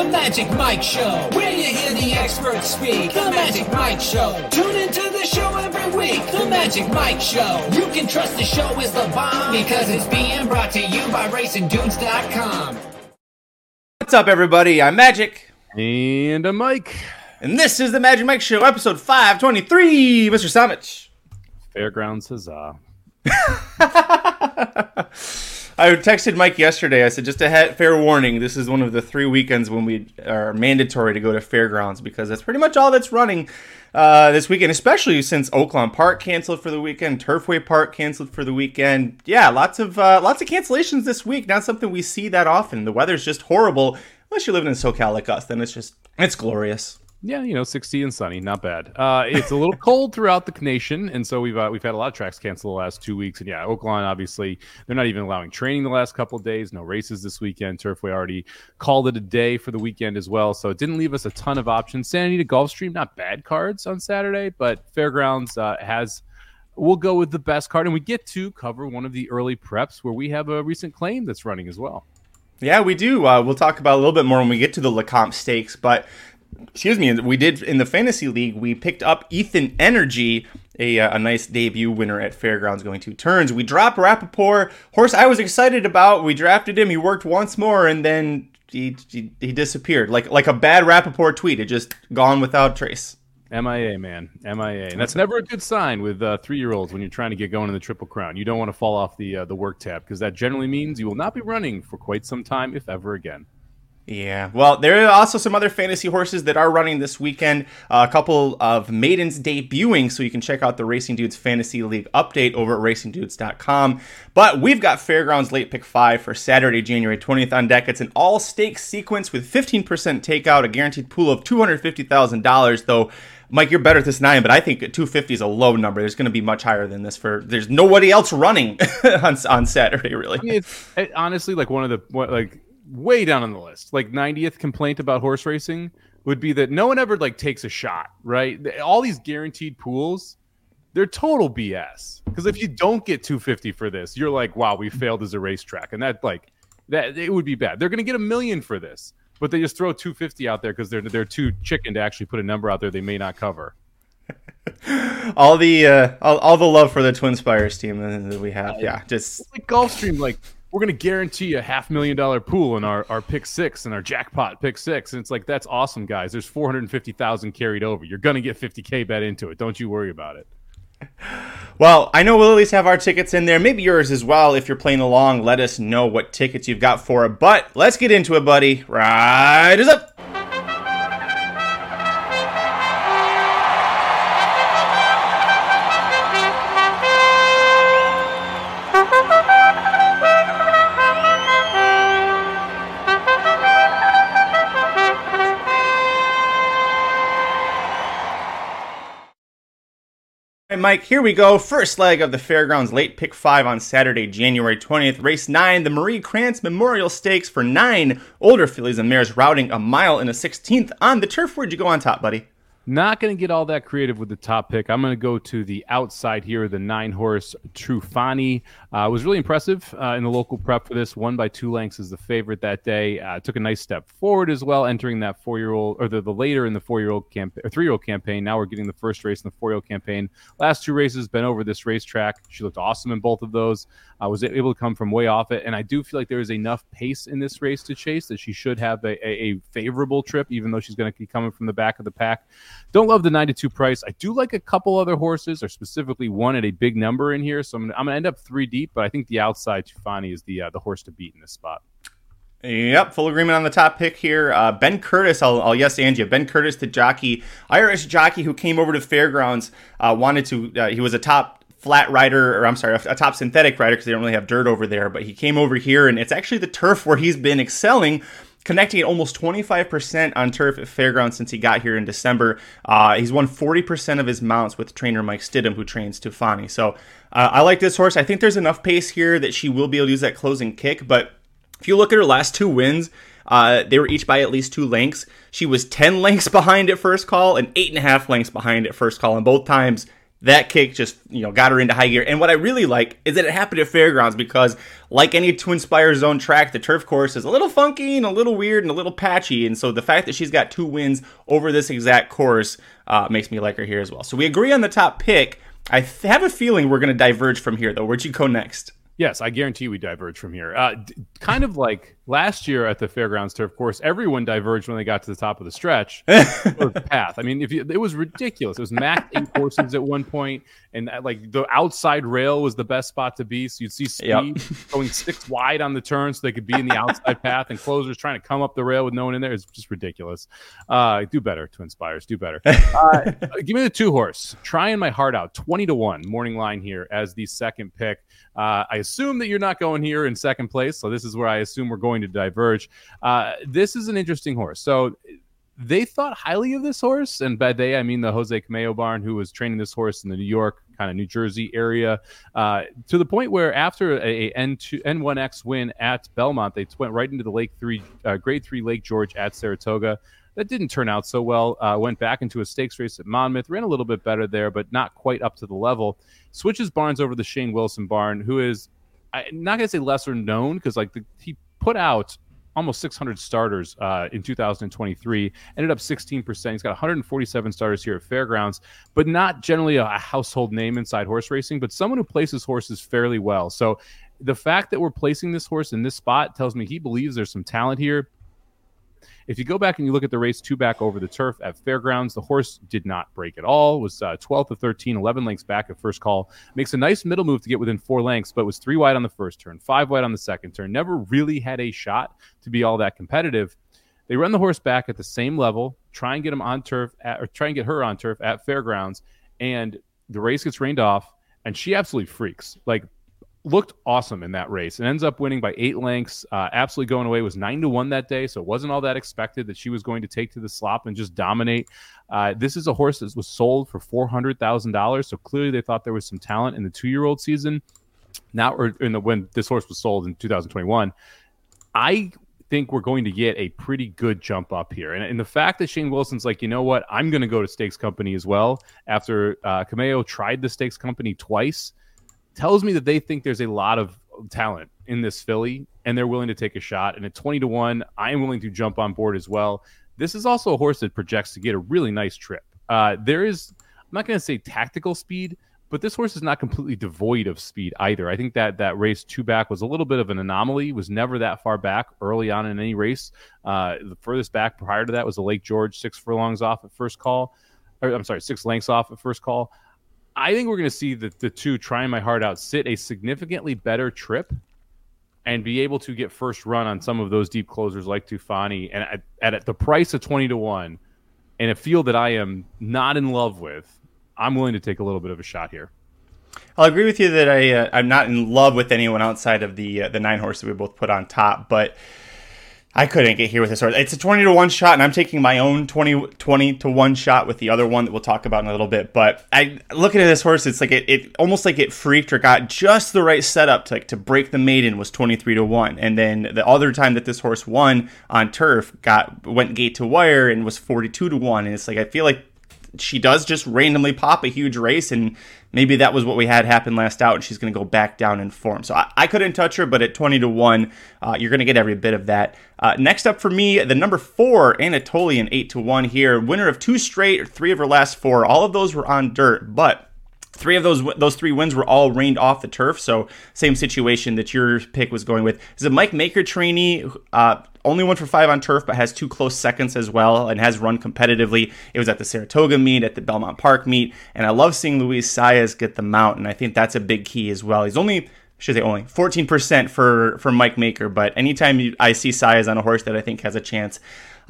The Magic Mike Show, where you hear the experts speak. The Magic Mike Show. Tune into the show every week. The Magic Mike Show. You can trust the show is the bomb because it's being brought to you by RacingDudes.com. What's up, everybody? I'm Magic, And a Mike. and this is the Magic Mike Show, episode 523. Mr. Somich. Fairgrounds huzzah. I texted Mike yesterday. I said, just a he- fair warning, this is one of the three weekends when we are mandatory to go to fairgrounds because that's pretty much all that's running uh, this weekend, especially since Oaklawn Park canceled for the weekend, Turfway Park canceled for the weekend. Yeah, lots of uh, lots of cancellations this week. Not something we see that often. The weather's just horrible. Unless you're living in SoCal like us, then it's just it's glorious. Yeah, you know, 60 and sunny, not bad. Uh, it's a little cold throughout the nation, and so we've uh, we've had a lot of tracks cancel the last two weeks. And yeah, Oaklawn obviously they're not even allowing training the last couple of days. No races this weekend. Turfway already called it a day for the weekend as well, so it didn't leave us a ton of options. Santa Anita Gulfstream, not bad cards on Saturday, but Fairgrounds uh, has. We'll go with the best card, and we get to cover one of the early preps where we have a recent claim that's running as well. Yeah, we do. Uh, we'll talk about a little bit more when we get to the Lecomte Stakes, but excuse me, we did in the fantasy league. We picked up Ethan Energy, a, uh, a nice debut winner at Fairgrounds, going two turns. We dropped Rappaport, horse I was excited about. We drafted him. He worked once more, and then he he, he disappeared like like a bad Rappaport tweet. It just gone without trace. MIA, man, MIA, and that's never a good sign with uh, three-year-olds when you're trying to get going in the Triple Crown. You don't want to fall off the uh, the work tab because that generally means you will not be running for quite some time, if ever again. Yeah, well, there are also some other fantasy horses that are running this weekend. Uh, a couple of maidens debuting, so you can check out the Racing Dudes Fantasy League update over at racingdudes.com. But we've got Fairgrounds Late Pick 5 for Saturday, January 20th on deck. It's an all stakes sequence with 15% takeout, a guaranteed pool of $250,000, though. Mike, you're better at this nine, but I think 250 is a low number. There's going to be much higher than this for. There's nobody else running on, on Saturday, really. It's it, honestly like one of the like way down on the list. Like 90th complaint about horse racing would be that no one ever like takes a shot, right? All these guaranteed pools, they're total BS. Because if you don't get 250 for this, you're like, wow, we failed as a racetrack, and that like that it would be bad. They're going to get a million for this, but they just throw 250 out there because they're they're too chicken to actually put a number out there they may not cover. all the uh, all, all the love for the Twin Spires team that we have. Yeah, just It's like Gulfstream, like we're gonna guarantee a half million dollar pool in our, our pick six and our jackpot pick six. And it's like that's awesome, guys. There's four hundred and fifty thousand carried over. You're gonna get fifty K bet into it. Don't you worry about it. well, I know we'll at least have our tickets in there, maybe yours as well. If you're playing along, let us know what tickets you've got for it. But let's get into it, buddy. Riders up. Mike, here we go. First leg of the Fairgrounds late pick five on Saturday, January 20th. Race nine, the Marie Krantz Memorial Stakes for nine older fillies and mares routing a mile and a 16th on the turf. Where'd you go on top, buddy? Not going to get all that creative with the top pick. I'm going to go to the outside here, the nine horse Tufani. Uh, was really impressive uh, in the local prep for this. Won by two lengths as the favorite that day. Uh, took a nice step forward as well, entering that four year old or the, the later in the four year old campaign or three year old campaign. Now we're getting the first race in the four year old campaign. Last two races been over this racetrack. She looked awesome in both of those. I was able to come from way off it, and I do feel like there is enough pace in this race to chase that she should have a, a, a favorable trip, even though she's going to be coming from the back of the pack. Don't love the 92 price. I do like a couple other horses, or specifically one at a big number in here. So I'm, I'm going to end up three deep, but I think the outside Tufani is the uh, the horse to beat in this spot. Yep, full agreement on the top pick here. Uh, ben Curtis, I'll, I'll yes you. Ben Curtis, the jockey, Irish jockey who came over to Fairgrounds, uh, wanted to. Uh, he was a top flat rider, or I'm sorry, a, a top synthetic rider because they don't really have dirt over there. But he came over here, and it's actually the turf where he's been excelling connecting at almost 25% on turf at Fairgrounds since he got here in December. Uh, he's won 40% of his mounts with trainer Mike Stidham, who trains Tufani. So uh, I like this horse. I think there's enough pace here that she will be able to use that closing kick. But if you look at her last two wins, uh, they were each by at least two lengths. She was 10 lengths behind at first call and eight and a half lengths behind at first call, and both times that kick just you know got her into high gear. And what I really like is that it happened at fairgrounds because, like any TwinSpires zone track, the turf course is a little funky and a little weird and a little patchy. And so the fact that she's got two wins over this exact course uh, makes me like her here as well. So we agree on the top pick. I have a feeling we're going to diverge from here, though. Where'd you go next? Yes, I guarantee we diverge from here. Uh, d- kind of like last year at the fairgrounds turf course, everyone diverged when they got to the top of the stretch or the path. I mean, if you, it was ridiculous. It was max eight courses at one point, and uh, like the outside rail was the best spot to be. So you'd see speed yep. going six wide on the turn, so they could be in the outside path, and closers trying to come up the rail with no one in there. It's just ridiculous. Uh, do better, TwinSpires. Do better. Uh, give me the two horse. Trying my heart out. Twenty to one morning line here as the second pick. Uh, I assume that you're not going here in second place, so this is where I assume we're going to diverge. Uh, this is an interesting horse. So they thought highly of this horse, and by they I mean the Jose Camejo barn, who was training this horse in the New York kind of New Jersey area, uh, to the point where after a N2, N1X win at Belmont, they went right into the Lake Three uh, Grade Three Lake George at Saratoga. That didn't turn out so well. Uh, went back into a stakes race at Monmouth, ran a little bit better there, but not quite up to the level. Switches barns over the Shane Wilson barn, who is I'm not gonna say lesser known because like the, he put out almost 600 starters uh, in 2023, ended up 16%. He's got 147 starters here at Fairgrounds, but not generally a household name inside horse racing, but someone who places horses fairly well. So the fact that we're placing this horse in this spot tells me he believes there's some talent here. If you go back and you look at the race two back over the turf at Fairgrounds, the horse did not break at all. Was uh, 12 to 13, 11 lengths back at first call. Makes a nice middle move to get within four lengths, but was three wide on the first turn, five wide on the second turn. Never really had a shot to be all that competitive. They run the horse back at the same level, try and get him on turf, at, or try and get her on turf at Fairgrounds, and the race gets rained off, and she absolutely freaks. Like looked awesome in that race and ends up winning by eight lengths. Uh, absolutely going away was nine to one that day, so it wasn't all that expected that she was going to take to the slop and just dominate. Uh, this is a horse that was sold for four hundred thousand dollars, so clearly they thought there was some talent in the two year old season. Now, or in the when this horse was sold in 2021, I think we're going to get a pretty good jump up here. And, and, the fact that Shane Wilson's like, you know what, I'm going to go to Stakes Company as well after uh, Camejo tried the Stakes Company twice tells me that they think there's a lot of talent in this filly and they're willing to take a shot. And at 20 to 1, I am willing to jump on board as well. This is also a horse that projects to get a really nice trip. Uh, there is, I'm not going to say tactical speed, but this horse is not completely devoid of speed either. I think that that race two back was a little bit of an anomaly. Was never that far back early on in any race. Uh, the furthest back prior to that was the Lake George, six furlongs off at first call. Or, I'm sorry, six lengths off at first call. I think we're going to see the, the two trying my heart out sit a significantly better trip and be able to get first run on some of those deep closers like Tufani and at, at the price of 20 to 1 in a field that I am not in love with, I'm willing to take a little bit of a shot here. I'll agree with you that I uh, I'm not in love with anyone outside of the uh, the nine horse that we both put on top, but I couldn't get here with this horse. It's a 20 to 1 shot, and I'm taking my own 20, 20 to 1 shot with the other one that we'll talk about in a little bit. But I looking at this horse, it's like it, it almost like it freaked or got just the right setup to, like, to break the maiden was 23 to 1. And then the other time that this horse won on turf got went gate to wire and was 42 to 1. And it's like I feel like she does just randomly pop a huge race and maybe that was what we had happen last out, and she's going to go back down in form. So I, I, couldn't touch her, but at 20 to 1, uh, you're going to get every bit of that. Uh, next up for me, the number four, Anatolian, 8 to 1 here. Winner of two straight, three of her last four. All of those were on dirt, but Three of those those three wins were all rained off the turf, so same situation that your pick was going with. Is a Mike Maker trainee, uh, only one for five on turf, but has two close seconds as well, and has run competitively. It was at the Saratoga meet, at the Belmont Park meet, and I love seeing Luis Saez get the mount, and I think that's a big key as well. He's only should say only 14% for for Mike Maker, but anytime you, I see Saez on a horse that I think has a chance,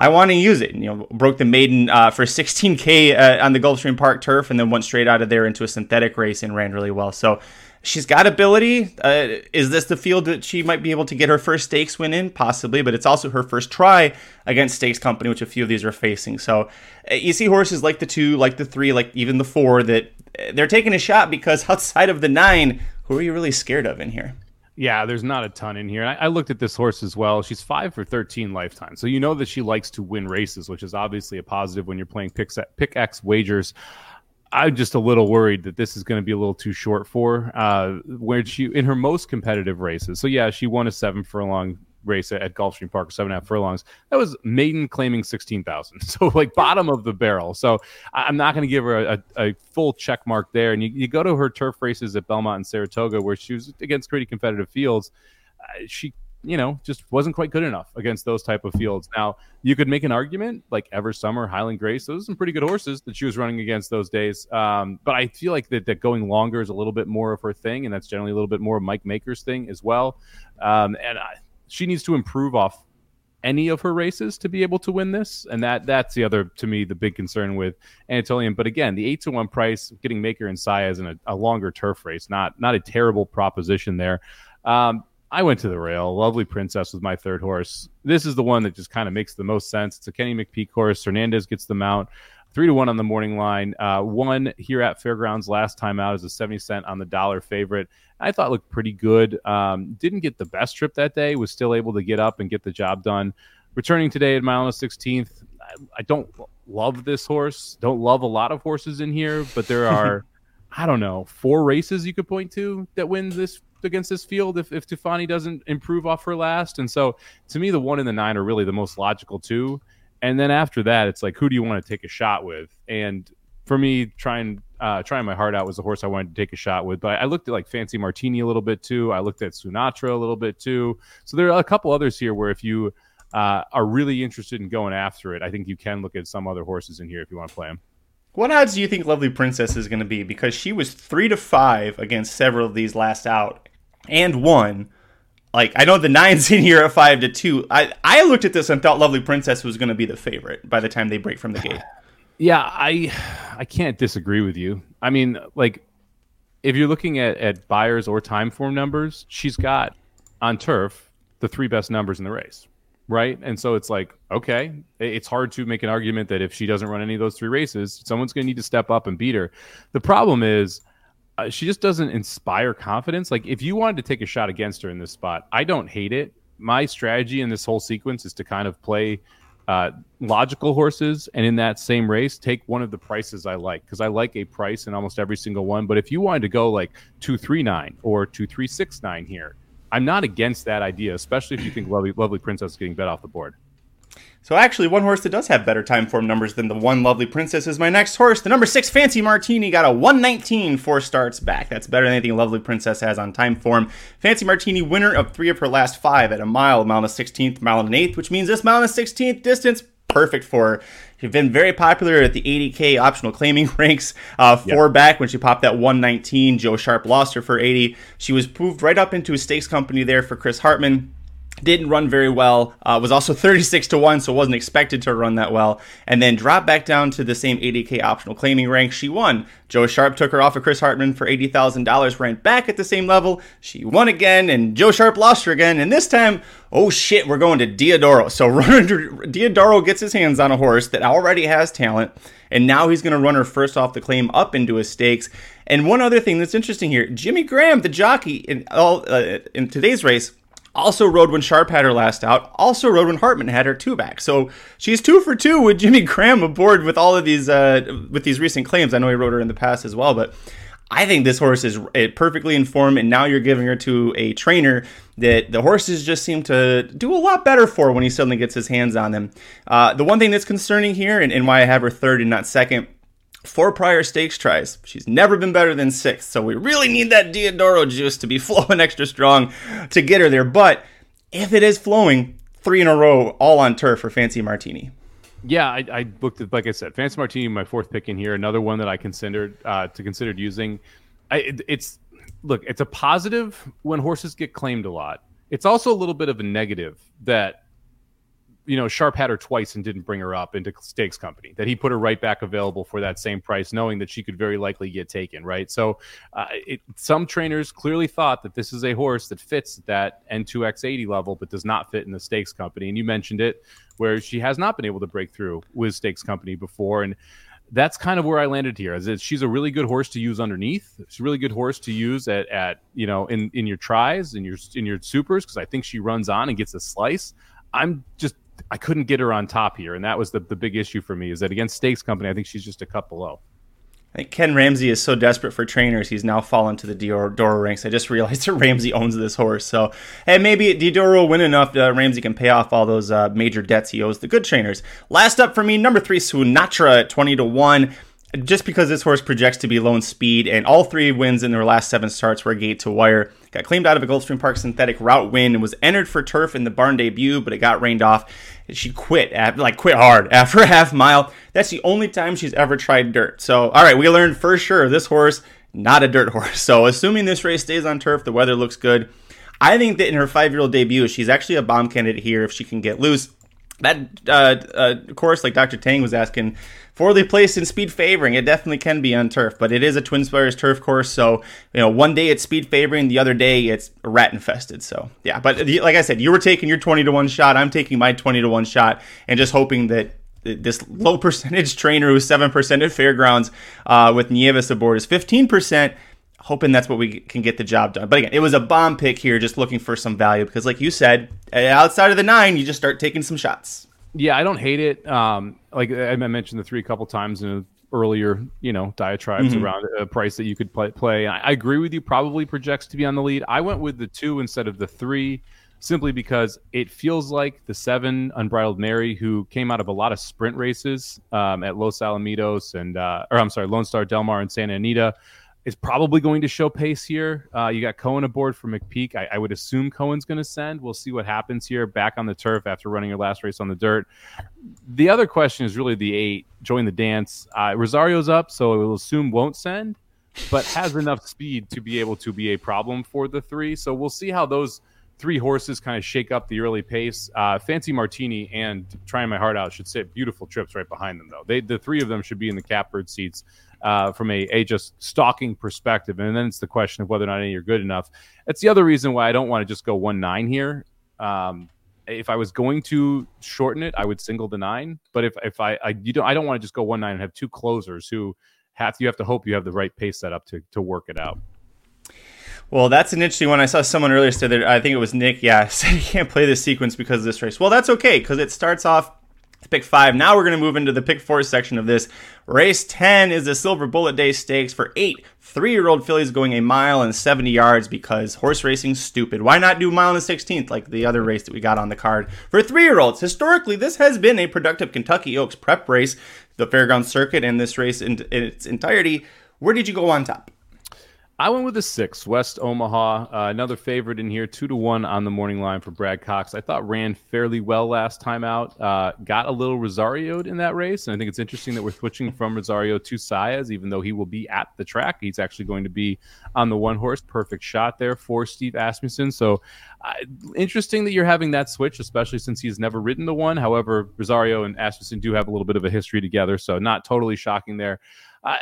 I want to use it. You know, broke the maiden uh, for 16k uh, on the Gulfstream Park turf, and then went straight out of there into a synthetic race and ran really well. So she's got ability. Uh, is this the field that she might be able to get her first stakes win in? Possibly, but it's also her first try against Stakes Company, which a few of these are facing. So uh, you see horses like the two, like the three, like even the four that uh, they're taking a shot because outside of the nine, who are you really scared of in here? Yeah, there's not a ton in here. I, I, looked at this horse as well. She's five for 13 lifetime. So you know that she likes to win races, which is obviously a positive when you're playing pick, pick X wagers. I'm just a little worried that this is going to be a little too short for uh, where she in her most competitive races. So yeah, she won a seven furlong race at, Gulfstream Park, seven and a half furlongs. That was maiden claiming sixteen thousand, so like bottom of the barrel. So I'm not going to give her a, a, a, full check mark there. And you, you go to her turf races at Belmont and Saratoga, where she was against pretty competitive fields. Uh, she you know, just wasn't quite good enough against those type of fields. Now, you could make an argument like Ever Summer, Highland Grace, those are some pretty good horses that she was running against those days. Um, but I feel like that, that going longer is a little bit more of her thing, and that's generally a little bit more of Mike Maker's thing as well. Um, and I, she needs to improve off any of her races to be able to win this, and that that's the other to me the big concern with Anatolian. But again, the eight to one price, getting Maker and Saez in a, a longer turf race, not not a terrible proposition there. Um, I went to the rail. Lovely Princess was my third horse. This is the one that just kind of makes the most sense. It's a Kenny McPeek horse. Hernandez gets the mount. Three to one on the morning line. Uh, one here at Fairgrounds last time out is a 70 cent on the dollar favorite. I thought looked pretty good. Um, didn't get the best trip that day. Was still able to get up and get the job done. Returning today at mile and 16th. I, I don't love this horse. Don't love a lot of horses in here, but there are, I don't know, four races you could point to that wins this against this field if, if Tufani doesn't improve off her last. And so to me, the one and the nine are really the most logical two. And then after that, it's like, who do you want to take a shot with? And for me, trying uh, trying my heart out was the horse I wanted to take a shot with. But I looked at like Fancy Martini a little bit too. I looked at Sunatra a little bit too. So there are a couple others here where if you uh, are really interested in going after it, I think you can look at some other horses in here if you want to play them. What odds do you think Lovely Princess is going to be? Because she was three to five against several of these last out, and one. Like I know the nines in here at five to two. I I looked at this and thought Lovely Princess was going to be the favorite by the time they break from the gate. Yeah, I I can't disagree with you. I mean, like if you're looking at at Beyers or time form numbers, she's got on turf the three best numbers in the race, right? And so it's like, okay, it's hard to make an argument that if she doesn't run any of those three races, someone's going to need to step up and beat her. The problem is uh, she just doesn't inspire confidence. Like if you wanted to take a shot against her in this spot, I don't hate it. My strategy in this whole sequence is to kind of play uh, logical horses, and in that same race, take one of the prices I like because I like a price in almost every single one. But if you wanted to go like two three nine or two three six nine here, I'm not against that idea, especially if you think Lovely, Lovely Princess is getting bet off the board. So actually, one horse that does have better time form numbers than the one Lovely Princess is my next horse. The number six Fancy Martini got a 119 four starts back. That's better than anything Lovely Princess has on time form. Fancy Martini winner of three of her last five at a mile, mile and a 16th, mile and an eighth, which means this mile and a 16th distance perfect for her. She's been very popular at the 80K optional claiming ranks. Uh, four yep. back when she popped that 119. Joe Sharp lost her for 80. She was moved right up into a stakes company there for Chris Hartman didn't run very well. Uh, was also 36 to 1, so wasn't expected to run that well. And then dropped back down to the same 80K optional claiming rank. She won. Joe Sharp took her off of Chris Hartman for $80,000, ran back at the same level. She won again, and Joe Sharp lost her again. And this time, oh shit, we're going to Diodoro. So Diodoro gets his hands on a horse that already has talent, and now he's going to run her first off the claim up into his stakes. And one other thing that's interesting here Jimmy Graham, the jockey in, all, uh, in today's race, also rode when Sharp had her last out. Also rode when Hartman had her two back. So she's two for two with Jimmy Graham aboard with all of these uh, with these recent claims. I know he rode her in the past as well, but I think this horse is eh, perfectly informed, and now you're giving her to a trainer that the horses just seem to do a lot better for when he suddenly gets his hands on them. Uh, the one thing that's concerning here, and, and why I have her third and not second, four prior stakes tries. She's never been better than sixth, so we really need that Diodoro juice to be flowing extra strong to get her there. But if it is flowing, three in a row, all on turf for Fancy Martini. Yeah, I, I looked at like I said, Fancy Martini, my fourth pick in here. Another one that I considered uh, to considered using. I, it, it's look, it's a positive when horses get claimed a lot. It's also a little bit of a negative that you know, Sharp had her twice and didn't bring her up into stakes company. That he put her right back available for that same price, knowing that she could very likely get taken. Right. So, uh, it, some trainers clearly thought that this is a horse that fits that N2X80 level, but does not fit in the stakes company. And you mentioned it, where she has not been able to break through with stakes company before, and that's kind of where I landed here. Is she's a really good horse to use underneath. She's a really good horse to use at, at you know in in your tries in your in your supers because I think she runs on and gets a slice. I'm just I couldn't get her on top here, and that was the, the big issue for me. Is that against Stakes Company, I think she's just a cut below. I think Ken Ramsey is so desperate for trainers, he's now fallen to the Diodoro ranks. I just realized that Ramsey owns this horse. So, and maybe Diodoro will win enough. Uh, Ramsey can pay off all those uh, major debts he owes the good trainers. Last up for me, number three, Sunatra at 20 to 1 just because this horse projects to be low in speed, and all three wins in their last seven starts were gate to wire. Got claimed out of a Gulfstream Park synthetic route win and was entered for turf in the barn debut, but it got rained off. She quit, like quit hard after a half mile. That's the only time she's ever tried dirt. So, all right, we learned for sure this horse not a dirt horse. So, assuming this race stays on turf, the weather looks good. I think that in her five-year-old debut, she's actually a bomb candidate here if she can get loose. That uh, uh, course, like Dr. Tang was asking, Fourthly placed in speed favoring, it definitely can be on turf, but it is a Twin Spires turf course, so you know one day it's speed favoring, the other day it's rat infested. So yeah, but like I said, you were taking your twenty to one shot, I'm taking my twenty to one shot, and just hoping that this low percentage trainer who's seven percent at fairgrounds uh, with Nieves aboard is fifteen percent hoping that's what we can get the job done. But again, it was a bomb pick here, just looking for some value because, like you said, outside of the nine, you just start taking some shots. Yeah, I don't hate it. Um, like I mentioned the three a couple times in earlier, you know, diatribes mm-hmm. around a price that you could play. play. I, I, agree with you. Probably projects to be on the lead. I went with the two instead of the three, simply because it feels like the seven Unbridled Mary, who came out of a lot of sprint races um, at Los Alamitos and, uh, or I'm sorry, Lone Star Del Mar and Santa Anita is probably going to show pace here. Uh, you got Cohen aboard for McPeek. I, I would assume Cohen's going to send. We'll see what happens here back on the turf after running your last race on the dirt. The other question is really the eight, join the dance. Uh, Rosario's up, so we'll assume won't send, but has enough speed to be able to be a problem for the three. So we'll see how those three horses kind of shake up the early pace. Uh, Fancy Martini and Trying My Heart Out should sit beautiful trips right behind them, though. They, the three of them should be in the catbird seats uh, from a, a just stalking perspective. And then it's the question of whether or not any are good enough. That's the other reason why I don't want to just go one nine here. Um, if I was going to shorten it, I would single the nine. But if if I, I you don't I don't want to just go one nine and have two closers who have you have to hope you have the right pace set up to to work it out. Well, that's an interesting one. I saw someone earlier say that I think it was Nick. Yeah, said he can't play this sequence because of this race. Well, that's okay because it starts off pick five. Now we're going to move into the pick four section of this. Race 10 is the Silverbulletday Stakes for eight three year old fillies going a mile and 70 yards because horse racing's stupid. Why not do mile and 16th like the other race that we got on the card? For three year olds, historically, this has been a productive Kentucky Oaks prep race, the fairground circuit, and this race in, in its entirety. Where did you go on top? I went with a six, West Omaha. Uh, another favorite in here, two to one on the morning line for Brad Cox. I thought ran fairly well last time out. Uh, got a little Rosarioed in that race, and I think it's interesting that we're switching from Rosario to Saez, even though he will be at the track. He's actually going to be on the one horse. Perfect shot there for Steve Asmussen. So uh, interesting that you're having that switch, especially since he's never ridden the one. However, Rosario and Asmussen do have a little bit of a history together, so not totally shocking there. Uh,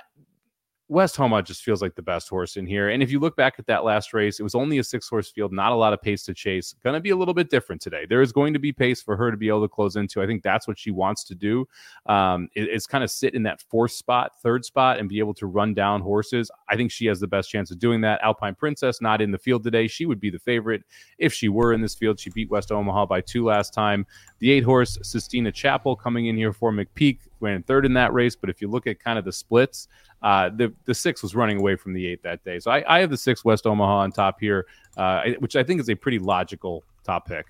West Omaha just feels like the best horse in here. And if you look back at that last race, it was only a six horse field, not a lot of pace to chase. Going to be a little bit different today. There is going to be pace for her to be able to close into. I think that's what she wants to do. Um, is kind of sit in that fourth spot, third spot, and be able to run down horses. I think she has the best chance of doing that. Alpine Princess not in the field today. She would be the favorite if she were in this field. She beat West Omaha by two last time. The eight horse Sistina Chapel coming in here for McPeek ran third in that race. But if you look at kind of the splits, uh, the the six was running away from the eight that day. So I, I have the six West Omaha on top here, uh, which I think is a pretty logical top pick.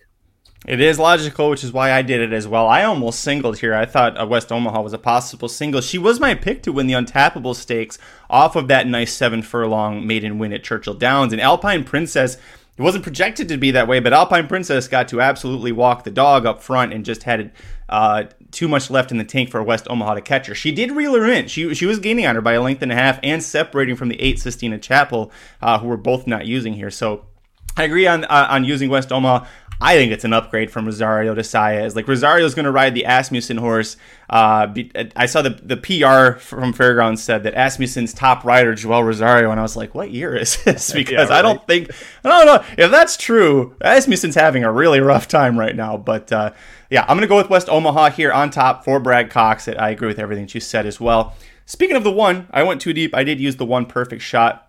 It is logical, which is why I did it as well. I almost singled here. I thought uh, West Omaha was a possible single. She was my pick to win the Untapable stakes off of that nice seven furlong maiden win at Churchill Downs. And Alpine Princess, it wasn't projected to be that way, but Alpine Princess got to absolutely walk the dog up front and just had it uh, too much left in the tank for West Omaha to catch her. She did reel her in. She she was gaining on her by a length and a half and separating from the eight Sistina Chapel, uh, who we're both not using here. So I agree on uh, on using West Omaha. I think it's an upgrade from Rosario to Saez. Like Rosario's going to ride the Asmussen horse. Uh, I saw the the PR from Fairgrounds said that Asmussen's top rider Joel Rosario, and I was like, what year is this? Because yeah, right. I don't think I don't know if that's true. Asmussen's having a really rough time right now. But uh, yeah, I'm going to go with West Omaha here on top for Brad Cox. I agree with everything she said as well. Speaking of the one, I went too deep. I did use the one perfect shot.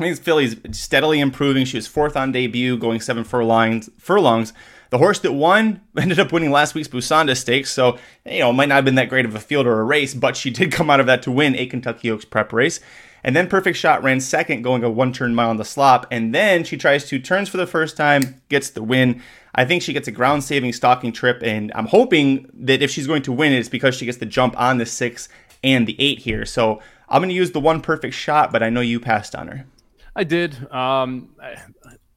I think filly's steadily improving. She was fourth on debut, going seven furlongs. Furlongs. The horse that won ended up winning last week's Busanda Stakes, so you know, it might not have been that great of a field or a race, but she did come out of that to win a Kentucky Oaks prep race. And then Perfect Shot ran second, going a one turn mile on the slop. And then she tries two turns for the first time, gets the win. I think she gets a ground saving stalking trip. And I'm hoping that if she's going to win, it's because she gets the jump on the six and the eight here. So I'm going to use the one perfect shot, but I know you passed on her. I did. Um, I,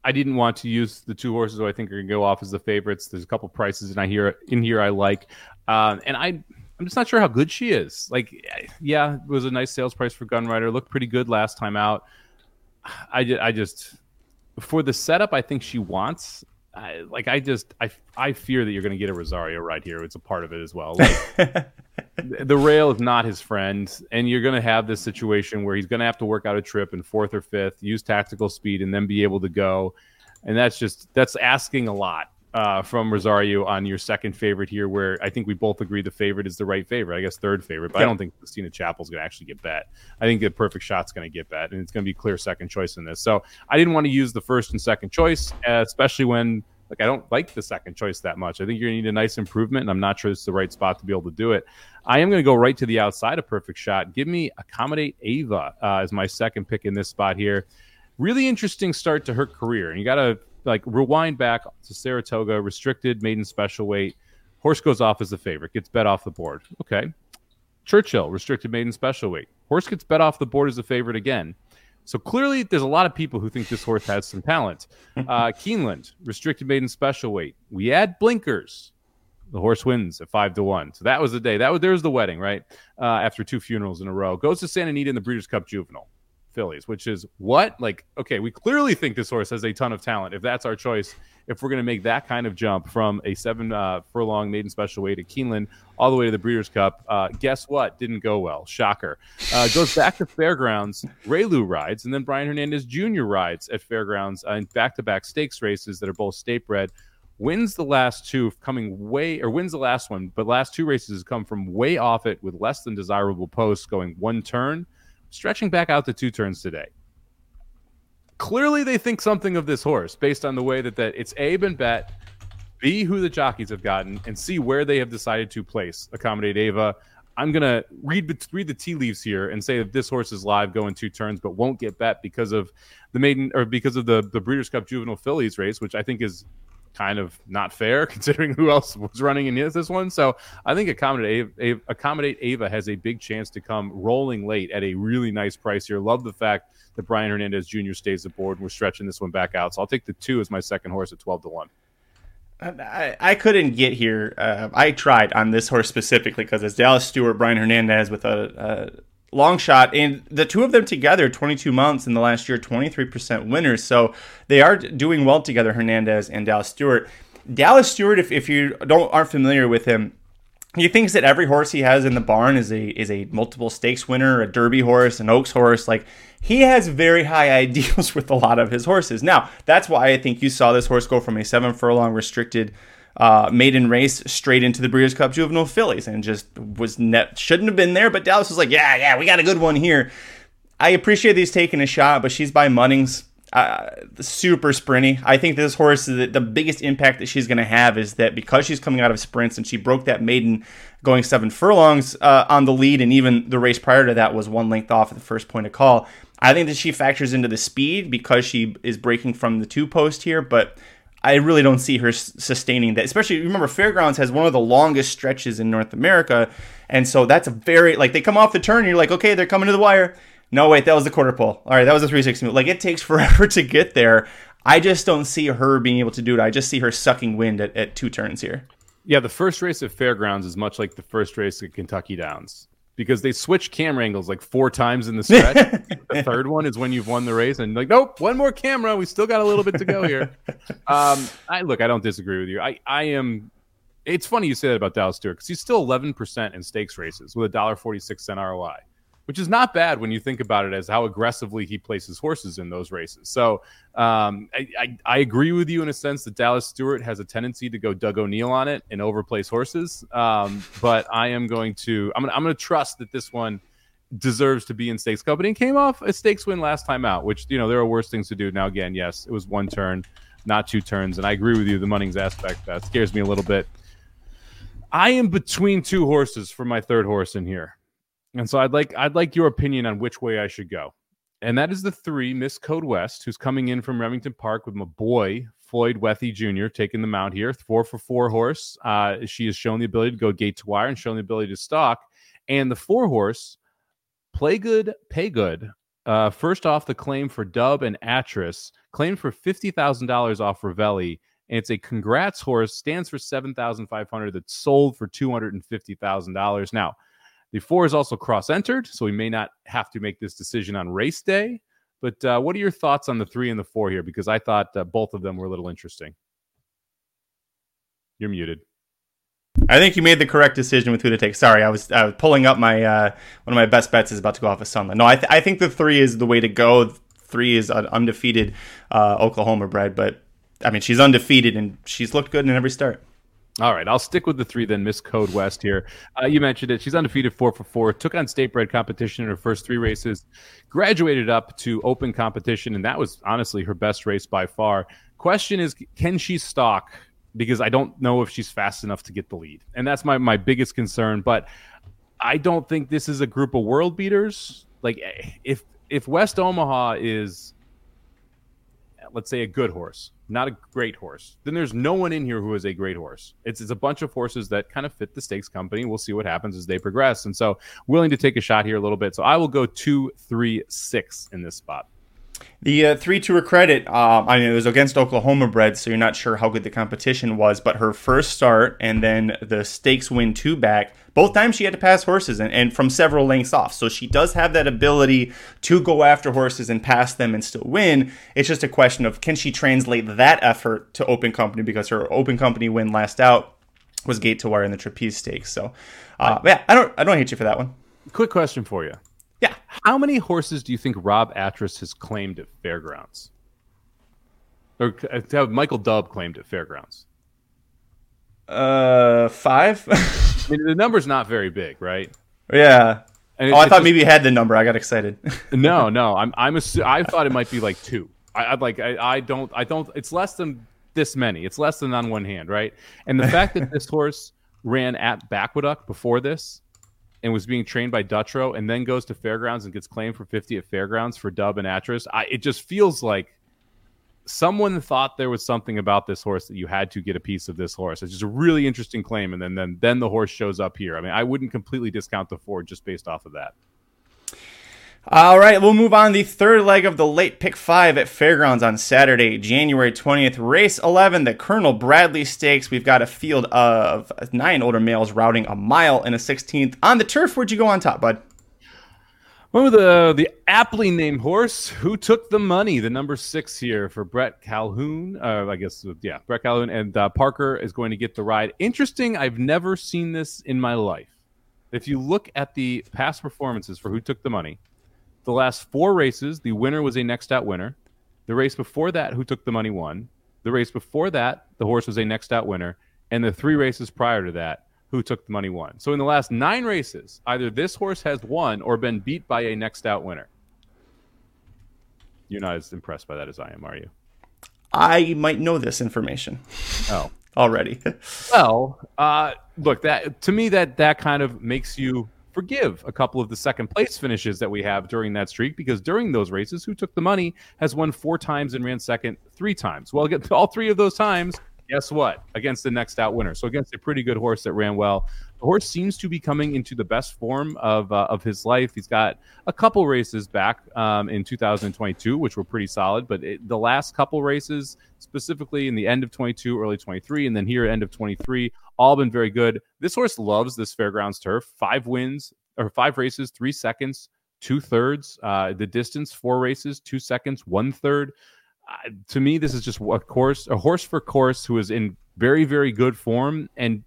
I, didn't want to use the two horses who I think are going to go off as the favorites. There's a couple prices and I hear in here I like, uh, and I I'm just not sure how good she is. Like, yeah, it was a nice sales price for Gunrider. Looked pretty good last time out. I, I just for the setup, I think she wants. I, like I just I I fear that you're going to get a Rosario right here. It's a part of it as well. Like, the rail is not his friend, and you're going to have this situation where he's going to have to work out a trip in fourth or fifth, use tactical speed, and then be able to go. And that's just that's asking a lot uh, from Rosario on your second favorite here, where I think we both agree the favorite is the right favorite. I guess third favorite, but I don't think Sistina Chapel's going to actually get bet. I think the perfect shot's going to get bet, and it's going to be clear second choice in this. So I didn't want to use the first and second choice, especially when like I don't like the second choice that much. I think you're going to need a nice improvement, and I'm not sure it's the right spot to be able to do it. I am going to go right to the outside of perfect shot. Give me accommodate Ava uh, as my second pick in this spot here. Really interesting start to her career, and you got to like rewind back to Saratoga, restricted maiden special weight. Horse goes off as the favorite, gets bet off the board. Okay. Churchill, restricted maiden special weight. Horse gets bet off the board as a favorite again. So clearly, there's a lot of people who think this horse has some talent. Uh, Keeneland, restricted maiden special weight. We add blinkers. The horse wins at five to one. So that was the day. That was there's the wedding, right? Uh, after two funerals in a row, goes to Santa Anita in the Breeders' Cup Juvenile fillies, which is what? Like, okay, we clearly think this horse has a ton of talent. If that's our choice, if we're going to make that kind of jump from a seven uh, furlong maiden special weight at Keeneland all the way to the Breeders' Cup, uh, guess what? Didn't go well. Shocker. Uh, goes back to Fairgrounds. Reylu rides, and then Brian Hernandez Jr. rides at Fairgrounds in back to back stakes races that are both state bred. Wins the last two, coming way, or wins the last one, but last two races has come from way off it with less than desirable posts going one turn stretching back out to two turns today. Clearly, they think something of this horse based on the way that, that it's A, been bet, B, who the jockeys have gotten, and C, where they have decided to place accommodate Ava. I'm gonna read read the tea leaves here and say that this horse is live going two turns, but won't get bet because of the maiden or because of the the Breeders' Cup Juvenile Fillies race, which I think is kind of not fair considering who else was running in this one. So I think accommodate Ava, accommodate Ava has a big chance to come rolling late at a really nice price here. Love the fact that Brian Hernandez Jr. stays aboard. and We're stretching this one back out, so I'll take the two as my second horse at twelve to one. I, I couldn't get here. Uh, I tried on this horse specifically because it's Dallas Stewart, Brian Hernandez with a, a long shot. And the two of them together, 22 months in the last year, 23% winners. So they are doing well together, Hernandez and Dallas Stewart. Dallas Stewart, if, if you don't aren't familiar with him, he thinks that every horse he has in the barn is a is a multiple stakes winner, a Derby horse, an Oaks horse. Like he has very high ideals with a lot of his horses. Now that's why I think you saw this horse go from a seven furlong restricted uh, maiden race straight into the Breeders' Cup Juvenile Fillies and just was net shouldn't have been there. But Dallas was like, yeah, yeah, we got a good one here. I appreciate these taking a shot, but she's by Munnings. Uh, super sprinty. I think this horse, the, the biggest impact that she's going to have is that because she's coming out of sprints and she broke that maiden going seven furlongs uh, on the lead, and even the race prior to that was one length off at the first point of call. I think that she factors into the speed because she is breaking from the two post here, but I really don't see her sustaining that. Especially remember, Fairgrounds has one of the longest stretches in North America, and so that's a very like they come off the turn. And you're like, okay, they're coming to the wire. No, wait, that was the quarter pole. All right, that was a 360 move. Like it takes forever to get there. I just don't see her being able to do it. I just see her sucking wind at, at two turns here. Yeah, the first race at Fairgrounds is much like the first race at Kentucky Downs because they switch camera angles like four times in the stretch. the third one is when you've won the race, and like, nope, one more camera. We still got a little bit to go here. Um, I look, I don't disagree with you. I, I am. It's funny you say that about Dallas Stewart because he's still 11 percent in stakes races with a dollar 46 cent ROI which is not bad when you think about it as how aggressively he places horses in those races. So um, I, I, I, agree with you in a sense that Dallas Stewart has a tendency to go Doug O'Neill on it and overplace horses. Um, but I am going to I'm gonna, I'm going to trust that this one deserves to be in stakes company and came off a stakes win last time out, which you know there are worse things to do. Now again, yes, it was one turn. not two turns. And I agree with you. The Munnings aspect uh, scares me a little bit. I am between two horses for my third horse in here, and so I'd like I'd like your opinion on which way I should go. And that is the three Miss Code West, who's coming in from Remington Park with my boy Floyd Wethey Jr. taking the mount here, four for four horse. Uh, she has shown the ability to go gate to wire and shown the ability to stalk. And the four horse, play good, pay good. Uh, first off, the claim for Dubb and Atras, claimed for fifty thousand dollars off Ravelli and it's a congrats horse stands for 7500 that's sold for $250000 now the four is also cross entered so we may not have to make this decision on race day but uh, what are your thoughts on the three and the four here because i thought uh, both of them were a little interesting you're muted I think you made the correct decision with who to take. Sorry, I was, I was pulling up my uh, one of my best bets is about to go off of Sunland. No, I, th- I think the three is the way to go. Three is an undefeated uh, Oklahoma bred, but I mean, she's undefeated and she's looked good in every start. All right, I'll stick with the three then. Miss Code West here. Uh, you mentioned it. She's undefeated four for four. Took on state bred competition in her first three races. Graduated up to open competition, and that was honestly her best race by far. Question is, can she stalk? Because I don't know if she's fast enough to get the lead, and that's my my biggest concern. But I don't think this is a group of world beaters. Like if if West Omaha is, let's say, a good horse, not a great horse, then there's no one in here who is a great horse. It's, it's a bunch of horses that kind of fit the stakes company. We'll see what happens as they progress. And so, willing to take a shot here a little bit. So, I will go two, three, six in this spot. The uh, three to her credit, um, I mean, it was against Oklahoma bred, so you're not sure how good the competition was. But her first start and then the stakes win two back, both times she had to pass horses and, and from several lengths off. So she does have that ability to go after horses and pass them and still win. It's just a question of can she translate that effort to open company because her open company win last out was gate to wire in the trapeze stakes. So, uh, yeah, I don't, I don't hate you for that one. Quick question for you. Yeah. How many horses do you think Rob Atras has claimed at fairgrounds? Or uh, have Michael Dubb claimed at fairgrounds? Uh, five. I mean, the number's not very big, right? Yeah. Oh, I thought just, maybe you had the number. I got excited. no, no. I'm, I'm. Assu- I thought it might be like two. I, I'd like. I, I don't. I don't. It's less than this many. It's less than on one hand, right? And the fact that this horse ran at Backwaduck before this, and was being trained by Dutrow and then goes to Fairgrounds and gets claimed for 50 at Fairgrounds for Dubb and Atras, I, it just feels like someone thought there was something about this horse that you had to get a piece of this horse. It's just a really interesting claim, and then then then the horse shows up here. I mean, I wouldn't completely discount the Ford just based off of that. All right, we'll move on. The third leg of the late pick five at Fairgrounds on Saturday, January 20th. Race 11, the Colonel Bradley Stakes. We've got a field of nine older males routing a mile and a 16th. On the turf, where'd you go on top, bud? With the, the aptly named horse who took the money, the number six here for Brett Calhoun. Uh, I guess, yeah, Brett Calhoun. And uh, Parker is going to get the ride. Interesting. I've never seen this in my life. If you look at the past performances for who took the money, the last four races, the winner was a next out winner. The race before that, who took the money won. The race before that, the horse was a next out winner. And the three races prior to that, who took the money won. So in the last nine races, either this horse has won or been beat by a next out winner. You're not as impressed by that as I am, are you? I might know this information. Oh, already. well, uh, look that to me that that kind of makes you forgive a couple of the second place finishes that we have during that streak because during those races, who took the money has won four times and ran second three times. Well, all three of those times, guess what? Against the next out winner. So against a pretty good horse that ran well. The horse seems to be coming into the best form of uh, of his life. He's got a couple races back um, in 2022, which were pretty solid, but it, the last couple races, specifically in the end of 22, early 23, and then here end of 23, all been very good. This horse loves this fairgrounds turf. Five wins or five races, three seconds, two thirds. Uh, the distance, four races, two seconds, one third. Uh, to me, this is just a course, a horse for course who is in very, very good form and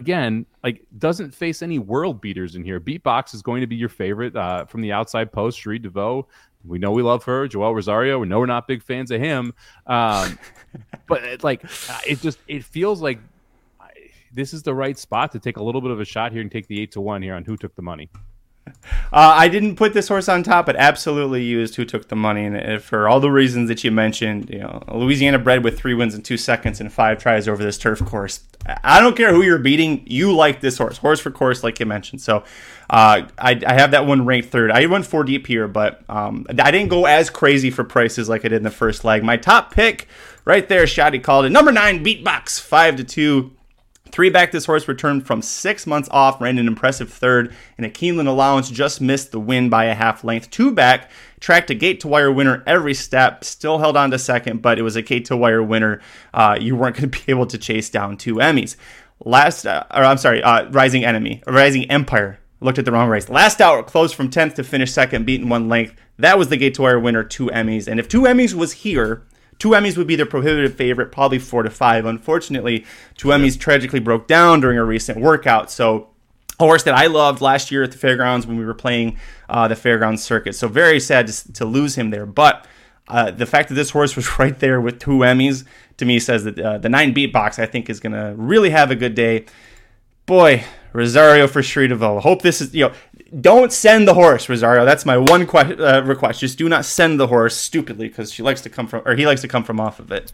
again, like doesn't face any world beaters in here. Beatbox is going to be your favorite uh, from the outside post. Cherie DeVaux, we know we love her. Joel Rosario, we know we're not big fans of him, um, but it, like it just it feels like this is the right spot to take a little bit of a shot here and take the eight to one here on who took the money. Uh, I didn't put this horse on top, but absolutely used who took the money. And for all the reasons that you mentioned, you know, Louisiana bred with three wins in two seconds and five tries over this turf course. I don't care who you're beating. You like this horse, horse for course, like you mentioned. So uh, I, I, have that one ranked third. I went four deep here, but um, I didn't go as crazy for prices like I did in the first leg. My top pick right there, Shotty called it number nine, Beatbox, five to two. Three back, this horse returned from six months off, ran an impressive third, and a Keeneland allowance just missed the win by a half length. Two back, tracked a gate to wire winner every step, still held on to second, but it was a gate to wire winner. Uh, you weren't going to be able to chase down two Emmys. Last, uh, or I'm sorry, uh, Rising Enemy, Rising Empire. Looked at the wrong race. Last out, closed from 10th to finish second, beaten one length. That was the gate to wire winner, two Emmys. And if two Emmys was here, Two Emmys would be their prohibitive favorite, probably four to five. Unfortunately, Two Emmys tragically broke down during a recent workout. So a horse that I loved last year at the fairgrounds when we were playing uh, the fairgrounds circuit. So very sad to, to lose him there. But uh, the fact that this horse was right there with two Emmys to me says that uh, the nine beatbox I think is going to really have a good day. Boy, Rosario for DeVaux. Hope this is you know don't send the horse, Rosario. That's my one que- uh, request. Just do not send the horse stupidly because she likes to come from, or he likes to come from off of it.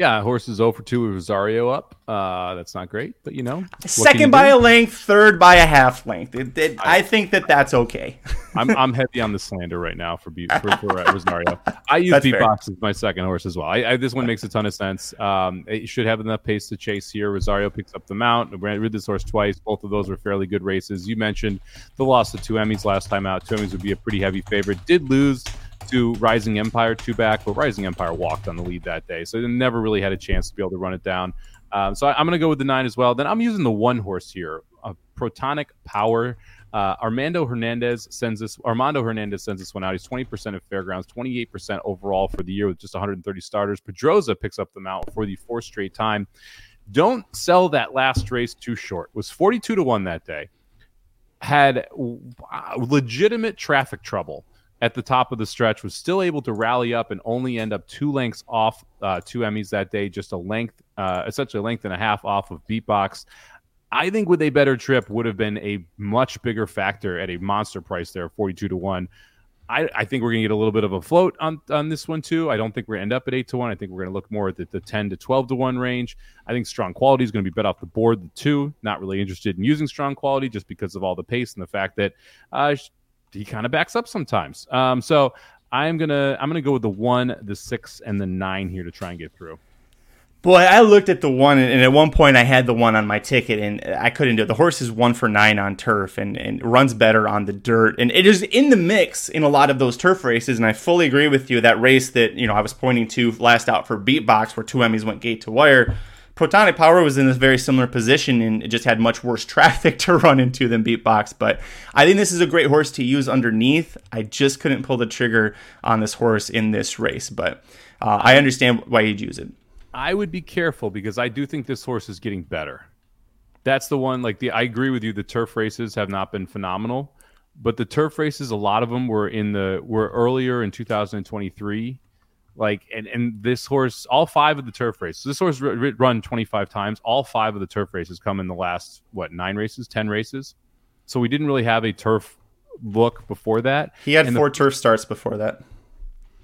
Yeah, horses is 0 for 2 with Rosario up. Uh, that's not great, but you know. Second by do? a length, third by a half length. It, it, I, I, think that that's okay. I'm, I'm heavy on the slander right now for, for, for uh, Rosario. I use Beatbox as my second horse as well. I, I, this one makes a ton of sense. Um, it should have enough pace to chase here. Rosario picks up the mount. I rid this horse twice. Both of those were fairly good races. You mentioned the loss of two Emmys last time out. Two Emmys would be a pretty heavy favorite. Did lose to Rising Empire two back, but Rising Empire walked on the lead that day, so they never really had a chance to be able to run it down. Um, so I, am going to go with the nine as well. Then I'm using the one horse here, a Protonic Power. Uh, Armando Hernandez sends this. Armando Hernandez sends this one out. He's 20% of fairgrounds, 28% overall for the year with just 130 starters. Pedroza picks up the mount for the fourth straight time. Don't sell that last race too short. Was 42 to one that day. Had legitimate traffic trouble at the top of the stretch, was still able to rally up and only end up two lengths off uh, two Emmys that day, just a length, uh, essentially a length and a half off of Beatbox. I think with a better trip would have been a much bigger factor at a monster price there, 42 to 1. I, I think we're going to get a little bit of a float on, on this one too. I don't think we're going to end up at 8 to 1. I think we're going to look more at the, the 10 to 12 to 1 range. I think strong quality is going to be bet off the board, the two. Not really interested in using strong quality just because of all the pace and the fact that uh, he kind of backs up sometimes. Um, so I'm gonna I'm gonna go with the one, the six, and the nine here to try and get through. Boy, I looked at the one, and at one point I had the one on my ticket, and I couldn't do it. The horse is one for nine on turf, and, and runs better on the dirt, and it is in the mix in a lot of those turf races. And I fully agree with you. That race that you know I was pointing to last out for Beatbox, where two Emmys went gate to wire Protonic Power was in this very similar position and it just had much worse traffic to run into than Beatbox. But I think this is a great horse to use underneath. I just couldn't pull the trigger on this horse in this race, but uh, I understand why you'd use it. I would be careful because I do think this horse is getting better. That's the one. Like the, I agree with you. The turf races have not been phenomenal, but the turf races, a lot of them were in the were earlier in 2023 like, and, and this horse, all five of the turf races, this horse r- run 25 times. All five of the turf races come in the last, what, nine races, 10 races. So we didn't really have a turf look before that. He had and four the, turf starts before that.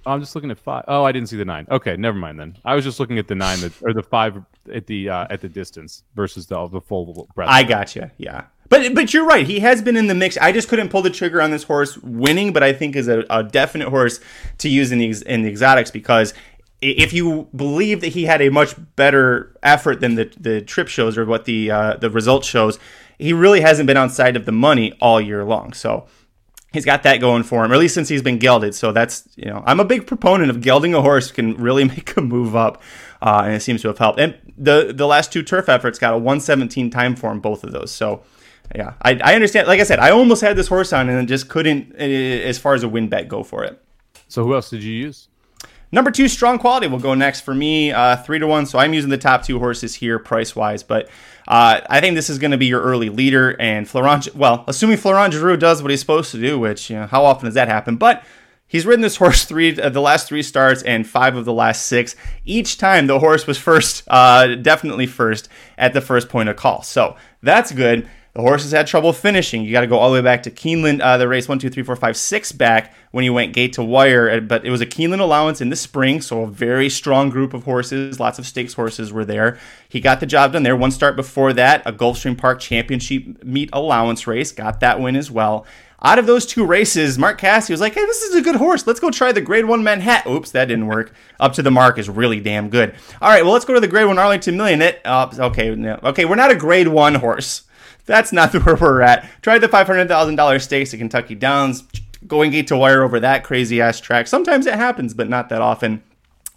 I'm just looking at five. Oh, I didn't see the nine. Okay, never mind then. I was just looking at the nine that, or the five at the uh, at the distance versus the the full breadth. I got gotcha. Yeah. But but you're right. He has been in the mix. I just couldn't pull the trigger on this horse winning, but I think is a, a definite horse to use in the in the exotics because if you believe that he had a much better effort than the the trip shows or what the uh, the result shows, he really hasn't been outside of the money all year long. So he's got that going for him, at least since he's been gelded. So that's you know I'm a big proponent of gelding a horse can really make a move up, uh, and it seems to have helped. And the the last two turf efforts got a 117 time for him, both of those. So yeah, I, I understand. Like I said, I almost had this horse on and just couldn't, eh, as far as a win bet, go for it. So who else did you use? Number two, strong quality will go next for me, uh, three to one. So I'm using the top two horses here, price wise. But uh, I think this is going to be your early leader. And Florent, well, assuming Florent Geroux does what he's supposed to do, which you know, how often does that happen? But He's ridden this horse three uh, the last three starts and five of the last six. Each time the horse was first, uh, definitely first at the first point of call. So that's good. The horses had trouble finishing. You got to go all the way back to Keeneland, uh, the race one, two, three, four, five, six back when he went gate to wire. uh, But it was a Keeneland allowance in the spring, so a very strong group of horses. Lots of stakes horses were there. He got the job done there. One start before that, a Gulfstream Park Championship meet allowance race, got that win as well. Out of those two races, Mark Casse was like, hey, this is a good horse. Let's go try the grade one Manhattan. Oops, that didn't work. Up to the mark is really damn good. All right, well, let's go to the grade one Arlington Million. It, uh, okay, no, okay, we're not a grade one horse. That's not where we're at. Try the $500,000 stakes at Kentucky Downs, going gate to wire over that crazy ass track. Sometimes it happens, but not that often.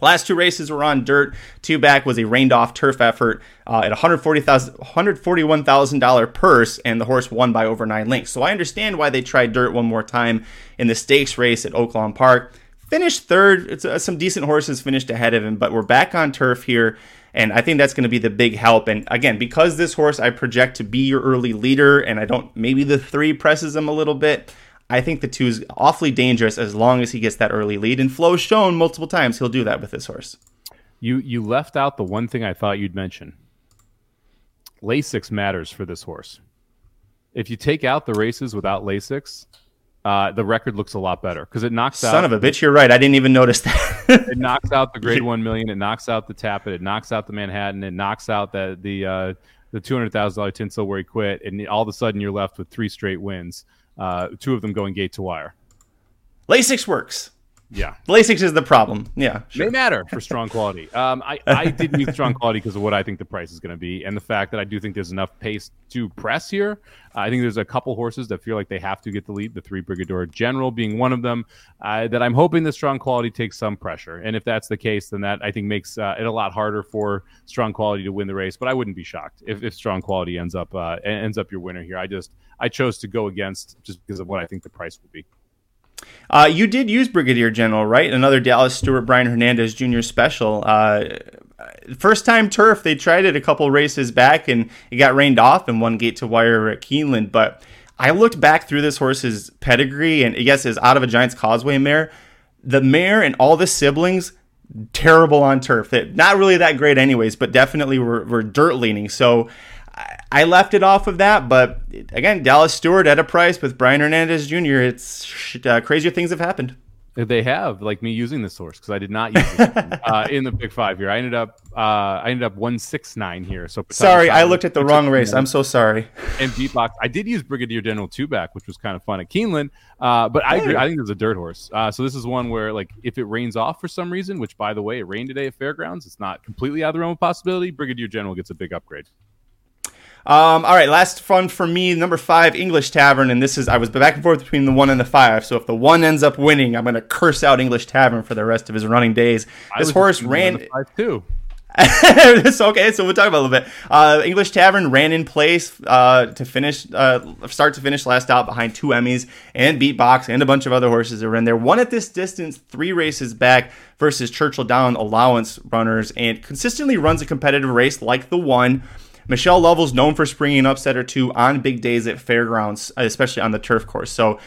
Last two races were on dirt. Two back was a rained off turf effort uh, at $140,000 $141,000 purse, and the horse won by over nine lengths. So I understand why they tried dirt one more time in the stakes race at Oaklawn Park. Finished third. Uh, some decent horses finished ahead of him, but we're back on turf here. And I think that's going to be the big help. And again, because this horse I project to be your early leader, and I don't, maybe the three presses him a little bit. I think the two is awfully dangerous as long as he gets that early lead. And Flo's shown multiple times he'll do that with this horse. You you left out the one thing I thought you'd mention. Lasix matters for this horse. If you take out the races without Lasix, uh, the record looks a lot better because it knocks out. Son of a bitch, you're right. I didn't even notice that. it knocks out the grade one million. It knocks out the Tappet. It knocks out the Manhattan. It knocks out the the uh, the two hundred thousand dollar tinsel where he quit, and all of a sudden you're left with three straight wins. Uh, two of them going gate to wire. Lasix works. Yeah, Lasix is the problem. Yeah, sure. They matter for strong quality. Um, I, I didn't use strong quality because of what I think the price is going to be, and the fact that I do think there's enough pace to press here. I think there's a couple horses that feel like they have to get the lead. The three Brigadier General being one of them. Uh, that I'm hoping the strong quality takes some pressure, and if that's the case, then that I think makes uh, it a lot harder for strong quality to win the race. But I wouldn't be shocked if, if strong quality ends up uh, ends up your winner here. I just I chose to go against just because of what I think the price will be. Uh, you did use Brigadier General, right? Another Dallas Stewart Brian Hernandez Jr. special. Uh, first time turf, they tried it a couple races back and it got rained off in one gate to wire at Keeneland. But I looked back through this horse's pedigree and yes, is out of a Giants Causeway mare. The mare and all the siblings, terrible on turf. That not really that great, anyways, but definitely were, were dirt leaning. So I left it off of that, but again, Dallas Stewart at a price with Brian Hernandez Jr. It's uh, crazier things have happened. They have, like me using this source because I did not use it uh, in the Big Five here. I ended up, uh, I ended up one six nine here. So sorry, I looked at the wrong race. I'm so sorry. And beatbox, I did use Brigadier General two back, which was kind of fun at Keeneland. Uh, but I agree. I think there's a dirt horse. Uh, so this is one where, like, if it rains off for some reason, which by the way, it rained today at Fairgrounds, it's not completely out of the realm of possibility. Brigadier General gets a big upgrade. Um, all right, last fun for me, number five, English Tavern, and this is I was back and forth between the one and the five. So if the one ends up winning, I'm gonna curse out English Tavern for the rest of his running days. This horse ran five too. it's okay, so we'll talk about a little bit. Uh, English Tavern ran in place uh, to finish, uh, start to finish, last out behind two Emmys and Beatbox and a bunch of other horses that were in there. One at this distance, three races back versus Churchill Down allowance runners, and consistently runs a competitive race like the one. Michelle Lovell's known for springing an upset or two on big days at fairgrounds, especially on the turf course. So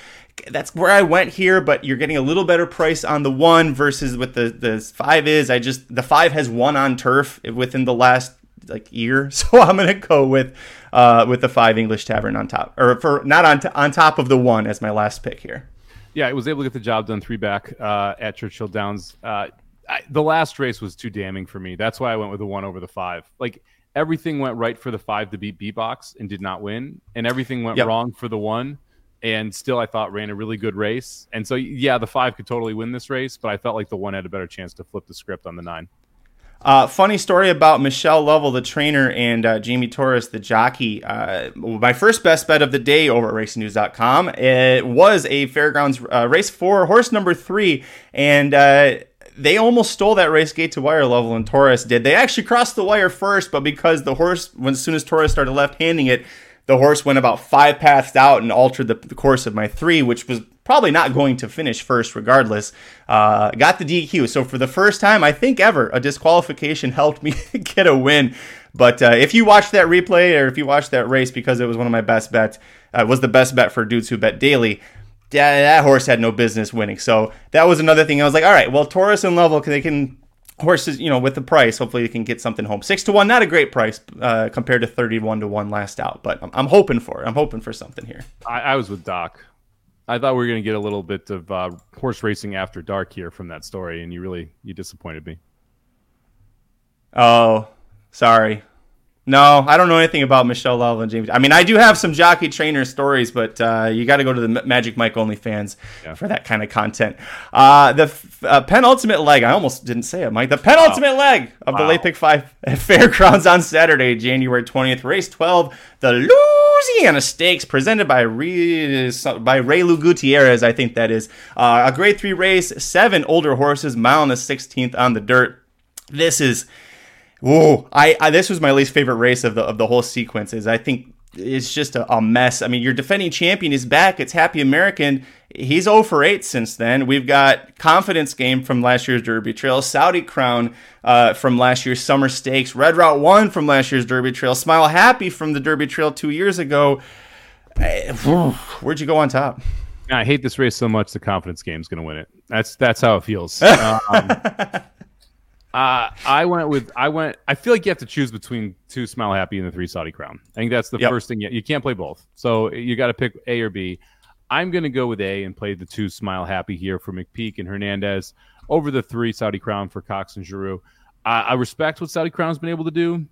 that's where I went here, but you're getting a little better price on the one versus what the the five is. I just the five has won on turf within the last like year, so I'm gonna go with uh, with the five English Tavern on top, or for not on t- on top of the one as my last pick here. Yeah, I was able to get the job done three back uh, at Churchill Downs. Uh, I, the last race was too damning for me. That's why I went with the one over the five. Like everything went right for the five to beat beatbox and did not win, and everything went yep. wrong for the one and still I thought ran a really good race. And so yeah, the five could totally win this race, but I felt like the one had a better chance to flip the script on the nine. Uh, funny story about Michelle Lovell, the trainer, and uh, Jamie Torres, the jockey. Uh, my first best bet of the day over at racingnews.com it was a fairgrounds uh, race for horse number three, and uh, they almost stole that race gate to wire level, and Torres did. They actually crossed the wire first, but because the horse, when as soon as Torres started left handing it, the horse went about five paths out and altered the, the, course of my three, which was probably not going to finish first regardless. Uh, got the DQ. So for the first time, I think ever, a disqualification helped me get a win. But uh, if you watch that replay or if you watch that race because it was one of my best bets, uh, was the best bet for dudes who bet daily. That, that horse had no business winning. So that was another thing. I was like, all right, well, Torres and Lovell, they can horses, you know, with the price, hopefully you can get something home. Six to one, not a great price uh, compared to thirty-one to one last out, but I'm, I'm hoping for it. I'm hoping for something here. I, I was with Doc. I thought we were going to get a little bit of uh, horse racing after dark here from that story, and you really you disappointed me. Oh, sorry. No, I don't know anything about Michelle Love and James. I mean, I do have some jockey trainer stories, but uh, you got to go to the Magic Mike OnlyFans yeah. for that kind of content. Uh, the f- uh, penultimate leg, I almost didn't say it, Mike. The penultimate wow. leg of wow. the late pick five Fairgrounds on Saturday, January 20th, race 12, the Louisiana Stakes, presented by, Re- by Reylu Gutierrez, I think that is. Uh, a grade three race, seven older horses, mile and the 16th on the dirt. This is Whoa! I, I, this was my least favorite race of the of the whole sequence. Is I think it's just a, a, mess. I mean, your defending champion is back. It's Happy American. He's 0 for 8 since then. We've got confidence game from last year's Derby Trail, Saudi Crown uh, from last year's Summer Stakes, Red Route One from last year's Derby Trail, Smile Happy from the Derby Trail two years ago. Where'd you go on top? I hate this race so much. The confidence game is going to win it. That's that's how it feels. Um, uh, I went with I went. I feel like you have to choose between two Smile Happy and the three Saudi Crown. I think that's the yep. first thing. You, you can't play both, so you got to pick A or B. I'm going to go with A and play the two Smile Happy here for McPeek and Hernandez over the three Saudi Crown for Cox and Geroux. I respect what Saudi Crown's been able to do.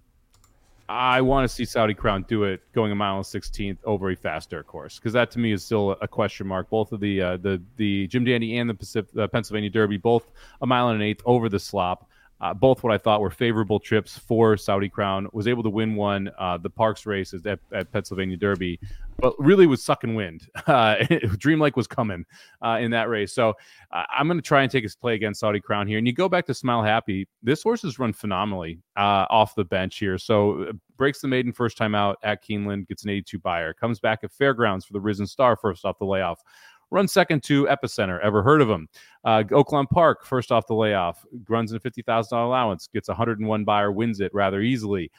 I want to see Saudi Crown do it going a mile and 16th over a fast dirt course because that to me is still a question mark. Both of the uh, the the Jim Dandy and the Pacific, uh, Pennsylvania Derby, both a mile and an eighth over the slop uh, both what I thought were favorable trips for Saudi Crown. Was able to win one, uh, the Parx race at, at, Pennsylvania Derby, but really was sucking wind. Uh, Dreamlike was coming uh, in that race. So uh, I'm going to try and take his play against Saudi Crown here. And you go back to Smile Happy. This horse has run phenomenally uh, off the bench here. So breaks the maiden first time out at Keeneland, gets an 82 Beyer, comes back at Fairgrounds for the Risen Star first off the layoff Run second to Epicenter. Ever heard of him? Uh, Oaklawn Park, first off the layoff, runs in a $50,000 allowance, gets 101 Beyer, wins it rather easily.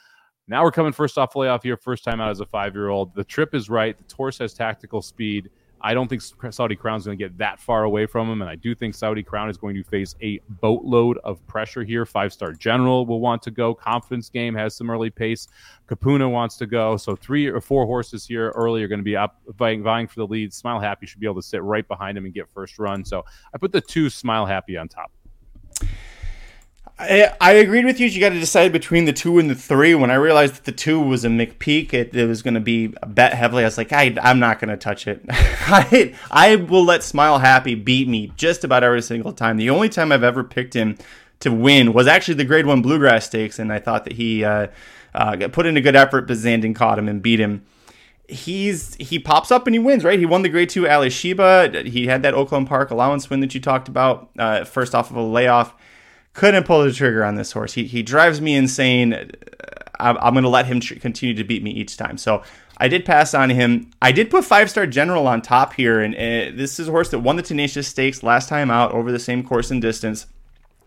Now we're coming first off the layoff here, first time out as a five year old. The trip is right. The horse has tactical speed. I don't think Saudi Crown is going to get that far away from him, and I do think Saudi Crown is going to face a boatload of pressure here. Five star general will want to go. Confidence game has some early pace. Kupuna wants to go. So three or four horses here early are going to be up vying, vying for the lead. Smile Happy should be able to sit right behind him and get first run. So I put the two Smile Happy on top. I, I agreed with you. You got to decide between the two and the three. When I realized that the two was a McPeek, it, it was going to be bet heavily. I was like, I, I'm not going to touch it. I, I will let Smile Happy beat me just about every single time. The only time I've ever picked him to win was actually the Grade One Bluegrass Stakes, and I thought that he uh, uh, put in a good effort, but Zandon caught him and beat him he's he pops up and he wins, right? He won the grade two Alysheba. He had that Oaklawn Park allowance win that you talked about uh, first off of a layoff couldn't pull the trigger on this horse. He, he drives me insane. I'm, I'm going to let him tr- continue to beat me each time. So I did pass on him. I did put five star general on top here, and uh, this is a horse that won the Tenacious Stakes last time out over the same course and distance.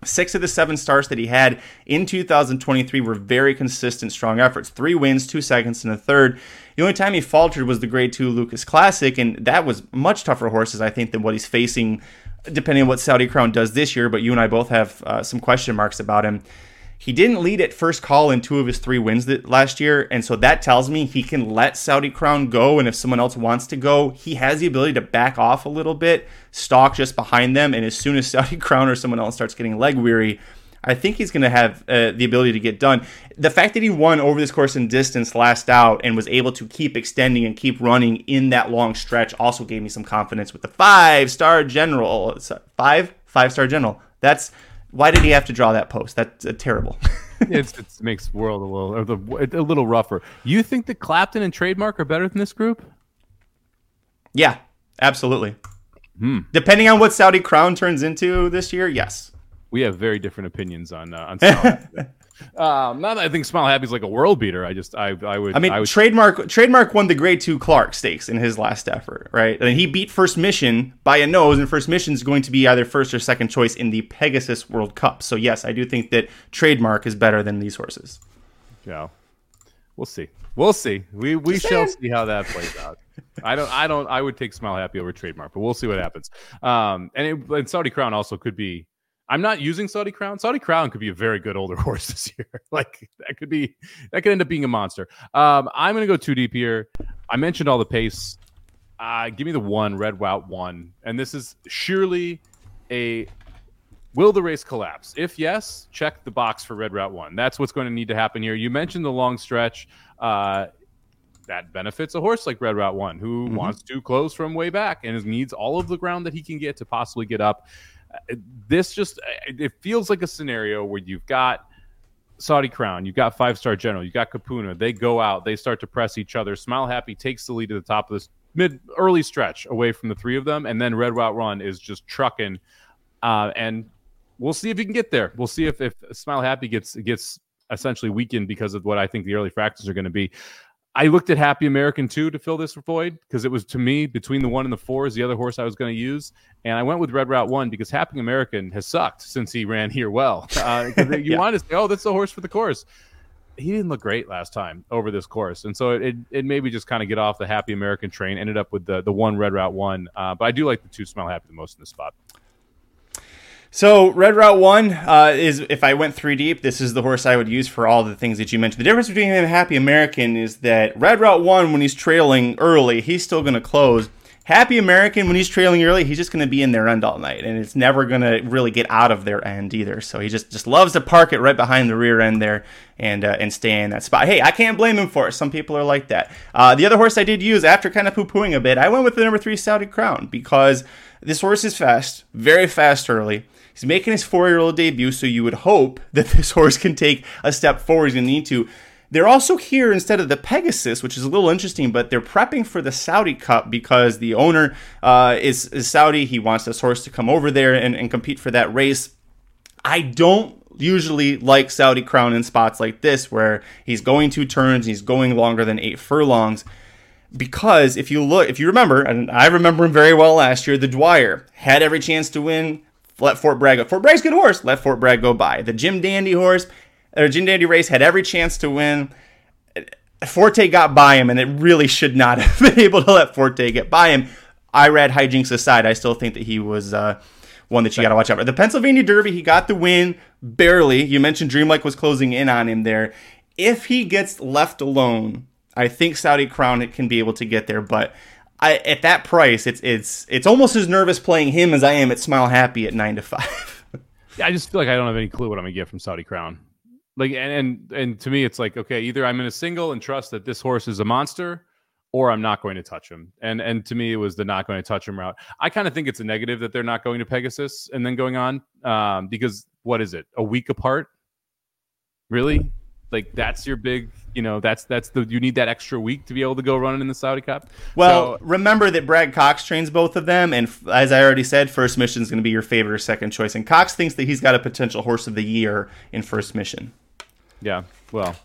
Six of the seven starts that he had in 2023 were very consistent, strong efforts. Three wins, two seconds, and a third. The only time he faltered was the Grade Two Lucas Classic, and that was much tougher horses, I think, than what he's facing depending on what Saudi Crown does this year, but you and I both have uh, some question marks about him. He didn't lead at first call in two of his three wins that last year, and so that tells me he can let Saudi Crown go, and if someone else wants to go, he has the ability to back off a little bit, stalk just behind them, and as soon as Saudi Crown or someone else starts getting leg weary, I think he's going to have uh, the ability to get done. The fact that he won over this course in distance last out and was able to keep extending and keep running in that long stretch also gave me some confidence with the five star general. Five five star general. That's why did he have to draw that post? That's uh, terrible. it makes world a little or the, a little rougher. You think that Clapton and Trademark are better than this group? Yeah, absolutely. Hmm. Depending on what Saudi Crown turns into this year, yes we have very different opinions on uh, on um, not that I think Smile Happy is like a world beater. I just I I would. I mean, I would... trademark trademark won the Grade Two Clark Stakes in his last effort, right? And he beat First Mission by a nose, and First Mission is going to be either first or second choice in the Pegasus World Cup. So yes, I do think that trademark is better than these horses. Yeah, we'll see. We'll see. We we shall see how that plays out. I don't. I don't. I would take Smile Happy over trademark, but we'll see what happens. Um, and, it, and Saudi Crown also could be I'm not using Saudi Crown. Saudi Crown could be a very good older horse this year. like that could be that could end up being a monster. Um, I'm going to go too deep here. I mentioned all the pace. Uh, give me the one red route one, and this is surely a will the race collapse? If yes, check the box for red route one. That's what's going to need to happen here. You mentioned the long stretch. Uh, that benefits a horse like Red Route One, who mm-hmm. wants to close from way back and needs all of the ground that he can get to possibly get up this just it feels like a scenario where you've got Saudi Crown, you've got Five Star General, you got Kupuna. They go out, they start to press each other. Smile Happy takes the lead to the top of this mid early stretch away from the three of them, and then Red Route One is just trucking. Uh, and we'll see if he can get there. We'll see if if Smile Happy gets gets essentially weakened because of what I think the early fractions are going to be. I looked at Happy American too to fill this void because it was to me between the one and the four is the other horse I was going to use, and I went with Red Route One because Happy American has sucked since he ran here well. Uh, you yeah. want to say, oh, that's the horse for the course. He didn't look great last time over this course, and so it it, it made me just kind of get off the Happy American train. Ended up with the the one Red Route One, uh, but I do like the two Smile Happy the most in this spot. So Red Route One uh, is if I went three deep, this is the horse I would use for all the things that you mentioned. The difference between him and Happy American is that Red Route One, when he's trailing early, he's still going to close. Happy American, when he's trailing early, he's just going to be in their end all night, and it's never going to really get out of their end either. So he just just loves to park it right behind the rear end there and uh, and stay in that spot. Hey, I can't blame him for it. Some people are like that. Uh, the other horse I did use after kind of poo pooing a bit, I went with the number three Saudi Crown because this horse is fast, very fast early. He's making his four year old debut, so you would hope that this horse can take a step forward. He's going to need to. They're also here instead of the Pegasus, which is a little interesting, but they're prepping for the Saudi Cup because the owner uh, is, is, Saudi. He wants this horse to come over there and, and compete for that race. I don't usually like Saudi Crown in spots like this where he's going two turns, he's going longer than eight furlongs. Because if you look, if you remember, and I remember him very well last year, the Dwyer had every chance to win, let Fort Bragg go. Fort Bragg's good horse. Let Fort Bragg go by. The Jim Dandy horse, or Jim Dandy race had every chance to win. Forte got by him, and it really should not have been able to let Forte get by him. Irad hijinks aside, I still think that he was uh, one that you got to watch out for. The Pennsylvania Derby, he got the win barely. You mentioned Dreamlike was closing in on him there. If he gets left alone, I think Saudi Crown can be able to get there, but I, at that price, it's it's it's almost as nervous playing him as I am at Smile Happy at nine to five. I just feel like I don't have any clue what I'm gonna get from Saudi Crown. Like, and and and to me, it's like okay, either I'm in a single and trust that this horse is a monster, or I'm not going to touch him. And and to me, it was the not going to touch him route. I kind of think it's a negative that they're not going to Pegasus and then going on um, because what is it? A week apart? Really? Like that's your big you know that's that's the you need that extra week to be able to go running in the Saudi Cup. Well, so, remember that Brad Cox trains both of them, and as I already said, first mission is going to be your favorite or second choice. And Cox thinks that he's got a potential horse of the year in first mission. Yeah, well,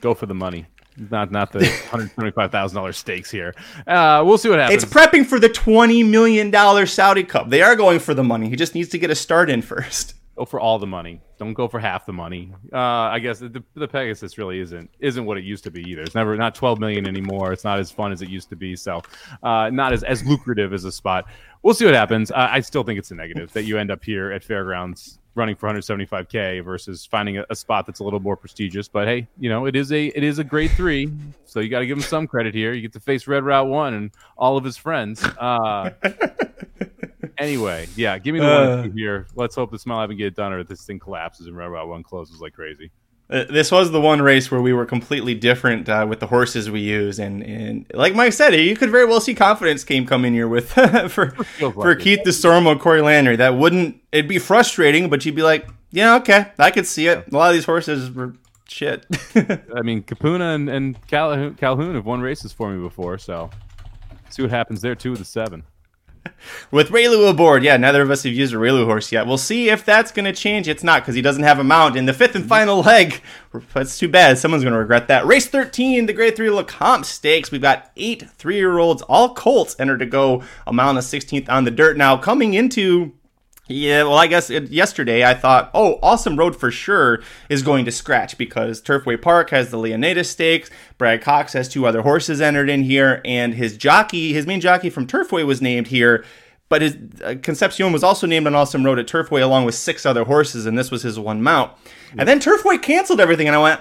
go for the money. Not not the hundred twenty five thousand dollars stakes here. Uh, we'll see what happens. It's prepping for the twenty million dollar Saudi Cup. They are going for the money. He just needs to get a start in first. Go for all the money. Don't go for half the money. Uh, I guess the, the Pegasus really isn't isn't what it used to be either. It's never not twelve million anymore. It's not as fun as it used to be. So, uh, not as as lucrative as a spot. We'll see what happens. Uh, I still think it's a negative that you end up here at fairgrounds running for 175k versus finding a, a, spot that's a little more prestigious. But hey, you know it is a it is a grade three, so you got to give him some credit here. You get to face Red Route One and all of his friends. Anyway, yeah, give me the uh, one here. Let's hope the smile haven't get it done, or this thing collapses and Red Route One closes like crazy. Uh, this was the one race where we were completely different uh, with the horses we use, and, and like Mike said, you could very well see confidence came coming here with for for Keith Desormeaux, Corey Landry. That wouldn't it'd be frustrating, but you'd be like, yeah, okay, I could see it. A lot of these horses were shit. I mean, Kupuna and, and Calhoun, Calhoun have won races for me before, so see what happens there too with the seven. With Reylu aboard, yeah, neither of us have used a Reylu horse yet. We'll see if that's going to change. It's not because he doesn't have a mount in the fifth and mm-hmm. final leg. That's too bad. Someone's going to regret that. Race 13, the Grade 3 Lecomte Stakes. We've got eight three year olds, all Colts, entered to go a mile and a 16th on the dirt. Now, coming into yeah, well, I guess it, yesterday I thought, oh, Awesome Road for sure is going to scratch because Turfway Park has the Leonidas Stakes. Brad Cox has two other horses entered in here, and his jockey, his main jockey from Turfway was named here. but his uh, Concepcion was also named on Awesome Road at Turfway along with six other horses, and this was his one mount. And then Turfway canceled everything, and I went,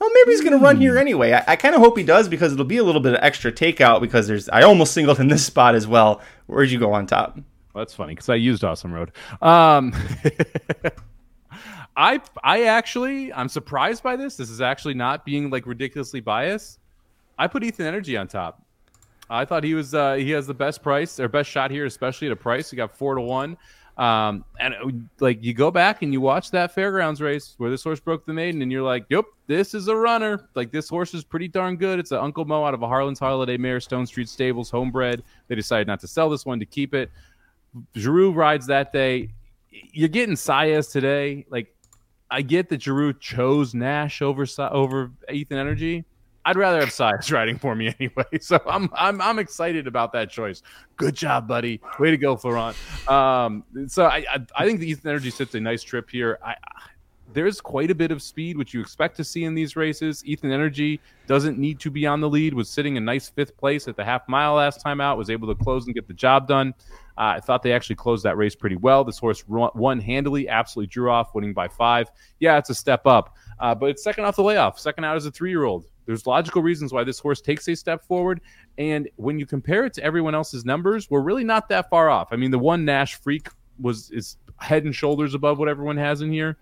oh, maybe he's going to run here anyway. I, I kind of hope he does because it'll be a little bit of extra takeout because there's I almost singled in this spot as well. Where'd you go on top? That's funny because I used Awesome Road. Um, I I actually I'm surprised by this. This is actually not being like ridiculously biased. I put Ethan Energy on top. I thought he was uh, he has the best price or best shot here, especially at a price. He got four to one. Um, and it, like you go back and you watch that fairgrounds race where this horse broke the maiden, and you're like, "Yep, this is a runner. Like this horse is pretty darn good. It's an Uncle Mo out of a Harlan's Holiday Mare, Stone Street Stables, homebred. They decided not to sell this one to keep it. Geroux rides that day. You're getting Saez today. Like I get that Geroux chose Nash over over Ethan Energy. I'd rather have Saez riding for me anyway. So I'm I'm I'm excited about that choice. Good job, buddy. Way to go, Florent. Um, so I, I, I think the Ethan Energy sits a nice trip here. I there's quite a bit of speed, which you expect to see in these races. Ethan Energy doesn't need to be on the lead. Was sitting in nice fifth place at the half mile last time out. Was able to close and get the job done. Uh, I thought they actually closed that race pretty well. This horse won handily, absolutely drew off, winning by five. Yeah, it's a step up, uh, but it's second off the layoff. Second out as a three year old. There's logical reasons why this horse takes a step forward. And when you compare it to everyone else's numbers, we're really not that far off. I mean, the one Nash Freak was is head and shoulders above what everyone has in here.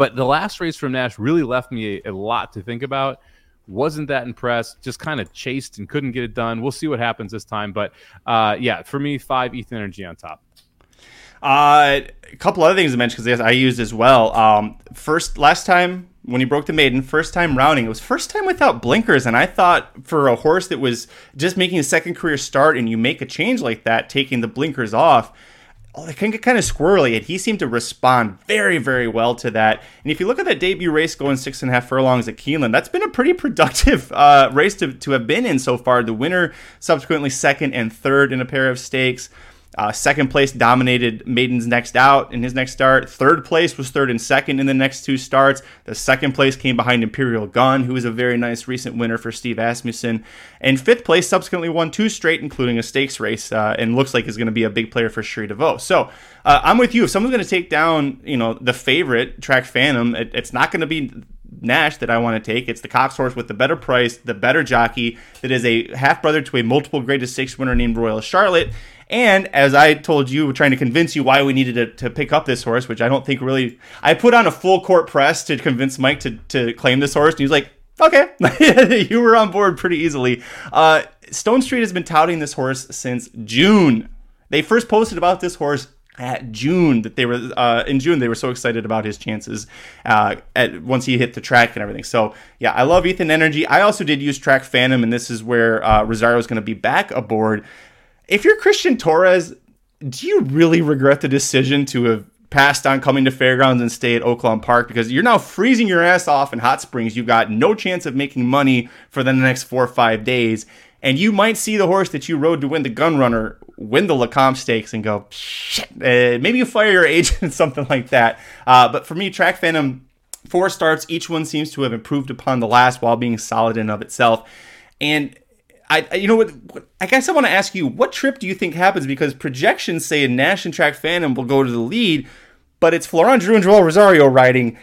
But the last race from Nash really left me a, a lot to think about wasn't that impressed. Just kind of chased and couldn't get it done. We'll see what happens this time. But uh, yeah, for me, five Ethan Energy on top. Uh, a couple other things to mention because I used as well. Um, first, last time when he broke the maiden, first time rounding, it was first time without blinkers, and I thought for a horse that was just making a second career start, and you make a change like that, taking the blinkers off, oh, it can get kind of squirrely, and he seemed to respond very, very well to that. And if you look at that debut race going six and a half furlongs at Keeneland, that's been a pretty productive uh, race to, to have been in so far. The winner subsequently second and third in a pair of stakes. Uh, second place dominated Maiden's next out in his next start. Third place was third and second in the next two starts. The second place came behind Imperial Gun, who was a very nice recent winner for Steve Asmussen. And fifth place subsequently won two straight, including a stakes race, uh, and looks like is going to be a big player for Cherie DeVaux. So uh, I'm with you. If someone's going to take down, you know, the favorite Track Phantom, it, it's not going to be Nash that I want to take. It's the Cox horse with the better price, the better jockey that is a half brother to a multiple greatest stakes winner named Royal Charlotte. And as I told you, trying to convince you why we needed to, to, pick up this horse, which I don't think really, I put on a full court press to convince Mike to, to claim this horse. And he's like, okay, you were on board pretty easily. Uh, Stone Street has been touting this horse since June. They first posted about this horse at June that they were uh, in June they were so excited about his chances uh, at once he hit the track and everything. So yeah, I love Ethan Energy. I also did use Track Phantom, and this is where uh, Rosario is going to be back aboard. If you're Christian Torres, do you really regret the decision to have passed on coming to fairgrounds and stay at Oaklawn Park because you're now freezing your ass off in hot springs. You've got no chance of making money for the next four or five days. And you might see the horse that you rode to win the gun runner win the Lecomte Stakes and go, shit, uh, maybe you fire your agent, something like that. Uh, but for me, Track Phantom, four starts, each one seems to have improved upon the last while being solid in of itself. And I, you know what? I guess I want to ask you, what trip do you think happens? Because projections say a Nash and Track Phantom will go to the lead, but it's Florent Geroux and Joel Rosario riding.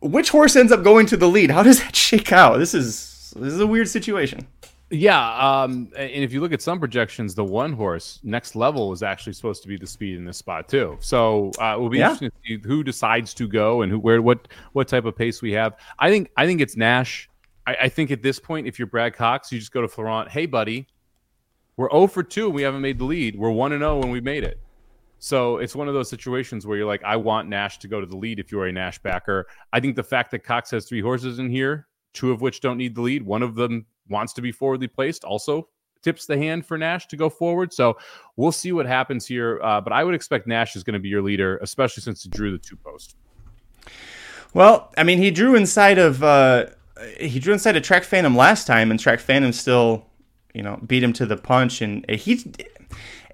Which horse ends up going to the lead? How does that shake out? This is this is a weird situation. Yeah, um, and if you look at some projections, the one horse next level is actually supposed to be the speed in this spot too. So uh, it will be yeah. interesting to see who decides to go and who, where, what, what type of pace we have. I think, I think it's Nash I, I, think at this point, if you're Brad Cox, you just go to Florent. Hey, buddy, we're 0 for 2 and we haven't made the lead. We're 1 and 0 when we made it. So it's one of those situations where you're like, I want Nash to go to the lead if you're a Nash backer. I think the fact that Cox has three horses in here, two of which don't need the lead, one of them wants to be forwardly placed, also tips the hand for Nash to go forward. So we'll see what happens here. Uh, but I would expect Nash is going to be your leader, especially since he drew the two post. Well, I mean, he drew inside of uh, he drew inside a Track Phantom last time, and Track Phantom still, you know, beat him to the punch. And he,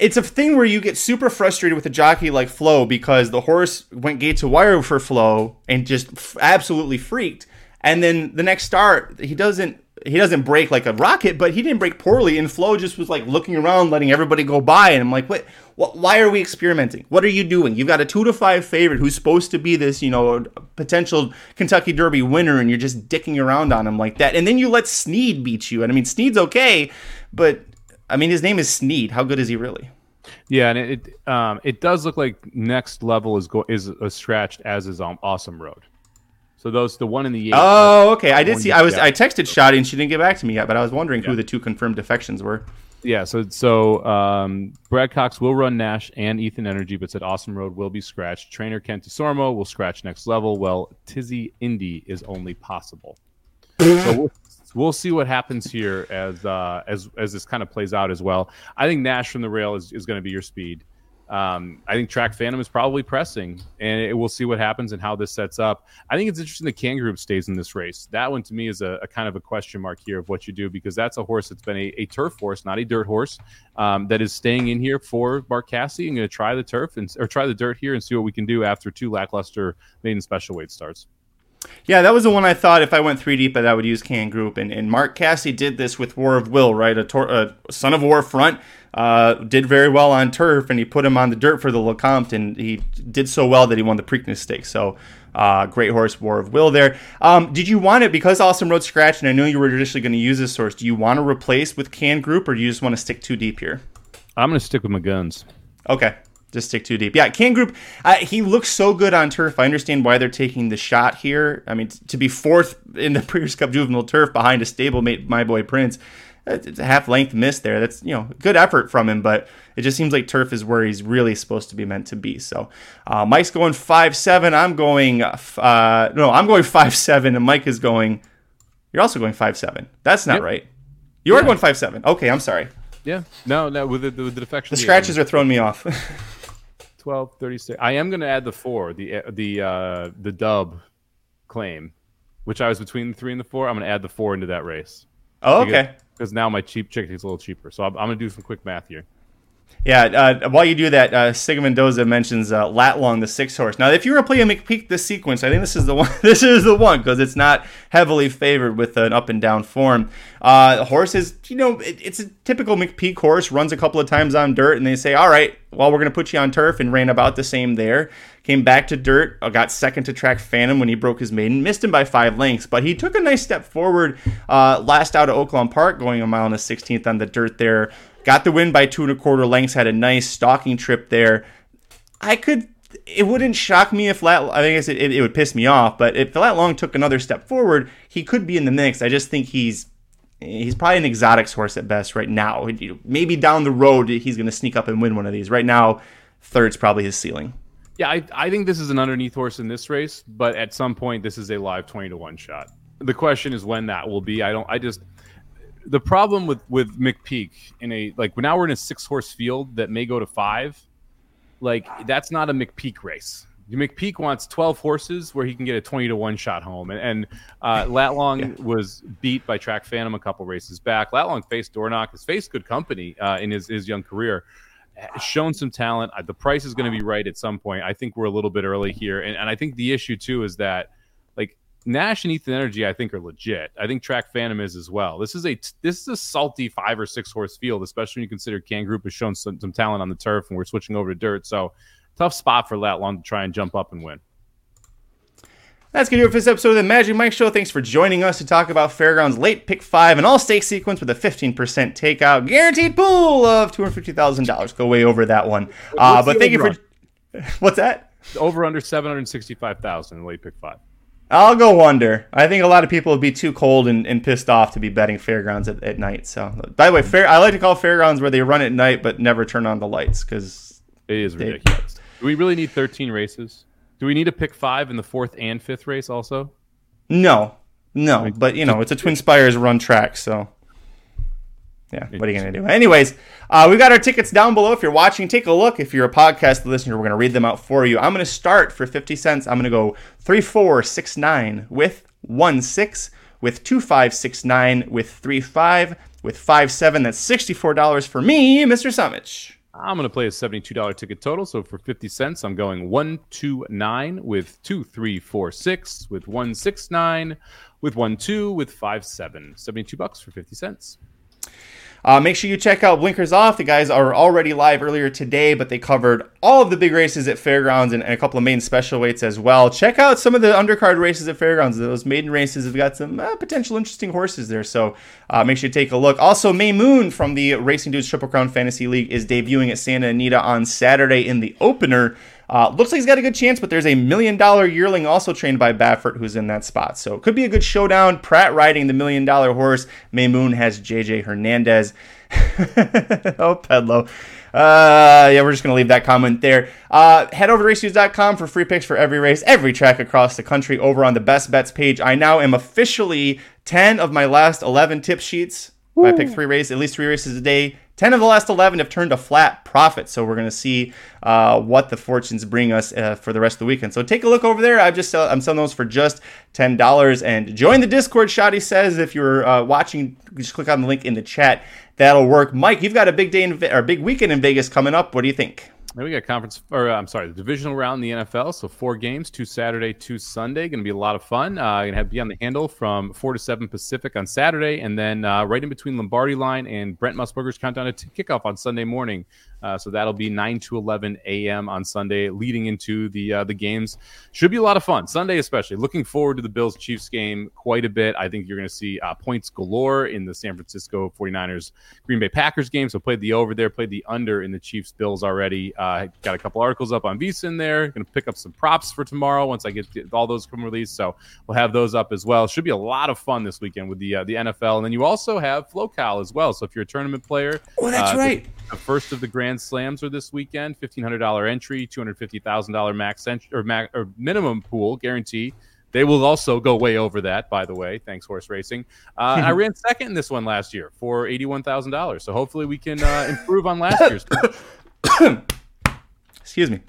it's a thing where you get super frustrated with a jockey like Flo because the horse went gate to wire for Flo and just f- absolutely freaked. And then the next start, he doesn't he doesn't break like a rocket, but he didn't break poorly. And Flo just was like looking around, letting everybody go by, and I'm like, what? what why are we experimenting? What are you doing? You've got a two to five favorite who's supposed to be this, you know, potential Kentucky Derby winner, and you're just dicking around on him like that, and then you let Snead beat you. And I mean, Snead's okay, but I mean, his name is Snead. How good is he really? Yeah, and it um, it does look like next level is go- is a scratched as is um, Awesome Road. So those the one in the eight. Oh, okay. I did see. I was I texted Shotty and she didn't get back to me yet, but I was wondering yeah. who the two confirmed defections were. Yeah. So so um, Brad Cox will run Nash and Ethan Energy, but said Awesome Road will be scratched. Trainer Kent Desormeaux will scratch next level. Well, Tizzy Indy is only possible. so we'll, we'll see what happens here as uh, as as this kind of plays out as well. I think Nash from the rail is, is going to be your speed. Um, I think Track Phantom is probably pressing, and it, we'll see what happens and how this sets up. I think it's interesting the Can Group stays in this race. That one to me is a, a, kind of a question mark here of what you do because that's a horse that's been a, a turf horse, not a dirt horse, um, that is staying in here for Mark Casse and going to try the turf and or try the dirt here and see what we can do after two lackluster maiden special weight starts. Yeah, that was the one I thought if I went three deep, that I would use Can Group. And, and Mark Casse did this with War of Will, right? A, tor- a Son of War front uh, did very well on turf, and he put him on the dirt for the Lecomte, and he did so well that he won the Preakness Stakes. So, uh, great horse, War of Will there. Um, did you want it because Awesome Road scratch, and I know you were traditionally going to use this horse? Do you want to replace with Can Group, or do you just want to stick too deep here? I'm going to stick with my guns. Okay. Just stick too deep. Yeah, Can Group, uh, he looks so good on turf. I understand why they're taking the shot here. I mean, to be fourth in the Breeders' Cup Juvenile Turf behind a stablemate, My Boy Prince, it's a half length miss there. That's you know good effort from him, but it just seems like turf is where he's really supposed to be meant to be. So uh, Mike's going five seven. I'm going uh, no, I'm going five seven, and Mike is going. You're also going five seven. That's not yep. right. You yeah. are going five seven. Okay, I'm sorry. Yeah, no, no, with the, with the defection. The scratches are throwing me off. 12, 36. I am going to add the four, the the uh, the Dubb claim, which I was between the three and the four. I'm going to add the four into that race. Oh, okay because now my cheap chicken is a little cheaper. So I'm, I'm going to do some quick math here. Yeah, uh, while you do that, uh, Sig Mendoza mentions uh, Latlong, the six horse. Now, if you were to play a McPeek this sequence, I think this is the one. this is the one because it's not heavily favored with an up and down form. Uh, horse is, you know, it, it's a typical McPeek horse. Runs a couple of times on dirt, and they say, "All right, well, we're going to put you on turf," and ran about the same there. Came back to dirt, uh, got second to track Phantom when he broke his maiden, missed him by five lengths, but he took a nice step forward uh, last out of Oaklawn Park, going a mile and a 16th on the dirt there. Got the win by two and a quarter lengths. Had a nice stalking trip there. I could. It wouldn't shock me if Lat. I think it, it, would piss me off. But if Lat Long took another step forward, he could be in the mix. I just think he's he's probably an exotics horse at best right now. Maybe down the road he's going to sneak up and win one of these. Right now, third's probably his ceiling. Yeah, I, I think this is an underneath horse in this race, but at some point this is a live twenty to one shot. The question is when that will be. I don't. I just the problem with with McPeek in a like now we're in a six horse field that may go to five. Like that's not a McPeek race. McPeek wants 12 horses where he can get a 20 to 1 shot home. And, and uh, Latlong yeah. was beat by Track Phantom a couple races back. Latlong faced Dornoch, has faced good company uh, in his, his young career, shown some talent. Uh, the price is going to be right at some point. I think we're a little bit early here. And, and I think the issue, too, is that Nash and Ethan Energy, I think, are legit. I think Track Phantom is as well. This is a this is a salty five or six horse field, especially when you consider Can Group has shown some, some talent on the turf, and we're switching over to dirt. So tough spot for Latlong to try and jump up and win. That's going to do it for this episode of the Magic Mike Show. Thanks for joining us to talk about Fairgrounds late pick five and all stake sequence with a 15% takeout guaranteed pool of $250,000. Go way over that one. Uh, but thank you for. What's that? Over under 765,000 in late pick five. I'll go under. I think a lot of people would be too cold and, and pissed off to be betting fairgrounds at, at night. So, by the way, fair I like to call fairgrounds where they run at night but never turn on the lights because it is they, ridiculous. Do we really need 13 races? Do we need to pick five in the fourth and fifth race also? No, no. But you know, it's a Twin Spires run track, so yeah, what are you going to do? Anyways, uh, we got our tickets down below. If you're watching, take a look. If you're a podcast listener, we're going to read them out for you. I'm going to start for 50 cents. I'm going to go 3469 with 1 6, with 2569 with 3 5, with 5 7. That's $64 for me, Mr. Somich. I'm going to play a $72 ticket total. So for 50 cents, I'm going 129 with 2346 with 169 with 12 with 57. 72 bucks for 50 cents. Uh, make sure you check out Blinkers Off. The guys are already live earlier today, but they covered all of the big races at Fairgrounds and, and, a couple of main special weights as well. Check out some of the undercard races at Fairgrounds. Those maiden races have got some uh, potential interesting horses there, so uh, make sure you take a look. Also, May Moon from the Racing Dudes Triple Crown Fantasy League is debuting at Santa Anita on Saturday in the opener. Uh, looks like he's got a good chance, but there's a million dollar yearling also trained by Baffert who's in that spot. So it could be a good showdown. Pratt riding the million dollar horse. May Moon has JJ Hernandez. oh, Pedlo. Uh, yeah, we're just going to leave that comment there. Uh, head over to racenews.com for free picks for every race, every track across the country over on the best bets page. I now am officially 10 of my last 11 tip sheets. I pick three races, at least three races a day. 10 of the last 11 have turned a flat profit. So we're going to see uh, what the fortunes bring us uh, for the rest of the weekend. So take a look over there. I've just sell, I'm selling those for just $10. And join the Discord, Shoddy says. If you're uh, watching, just click on the link in the chat. That'll work. Mike, you've got a big day in, or big weekend in Vegas coming up. What do you think? We got conference, or uh, I'm sorry, the divisional round in the NFL. So four games, two Saturday, two Sunday. Going to be a lot of fun. Uh, going to be on the handle from four to seven Pacific on Saturday, and then uh, right in between Lombardi Line and Brent Musburger's countdown to kickoff on Sunday morning. Uh, so that'll be 9 to 11 a.m. on Sunday, leading into the uh, the games. Should be a lot of fun. Sunday, especially. Looking forward to the Bills Chiefs game quite a bit. I think you're going to see uh, points galore in the San Francisco 49ers Green Bay Packers game. So played the over there, played the under in the Chiefs Bills already. Uh, got a couple articles up on VSiN there. Going to pick up some props for tomorrow once I get, all those come released. So we'll have those up as well. Should be a lot of fun this weekend with the uh, the NFL, and then you also have FloCal as well. So if you're a tournament player, oh, that's right. The, the first of the Grand Slams are this weekend. Fifteen hundred dollar entry, two hundred fifty thousand dollar max or, max, or minimum pool guarantee. They will also go way over that, by the way. Thanks, horse racing. Uh, I ran second in this one last year for eighty-one thousand dollars. So hopefully we can uh, improve on last year's. Excuse me.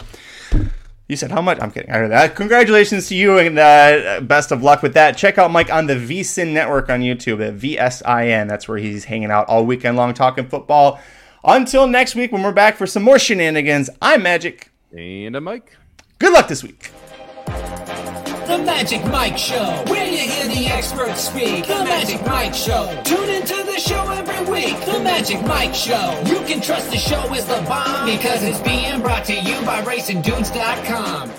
You said how much? I'm kidding. I heard that. Congratulations to you and uh, best of luck with that. Check out Mike on the VSiN network on YouTube at VSIN. That's where he's hanging out all weekend long talking football. Until next week when we're back for some more shenanigans, I'm Magic. And I'm Mike. Good luck this week. The Magic Mike Show, where you hear the experts speak. The Magic Mike Show. Tune into the show every week. The Magic Mike Show. You can trust the show is the bomb because it's being brought to you by RacingDudes.com.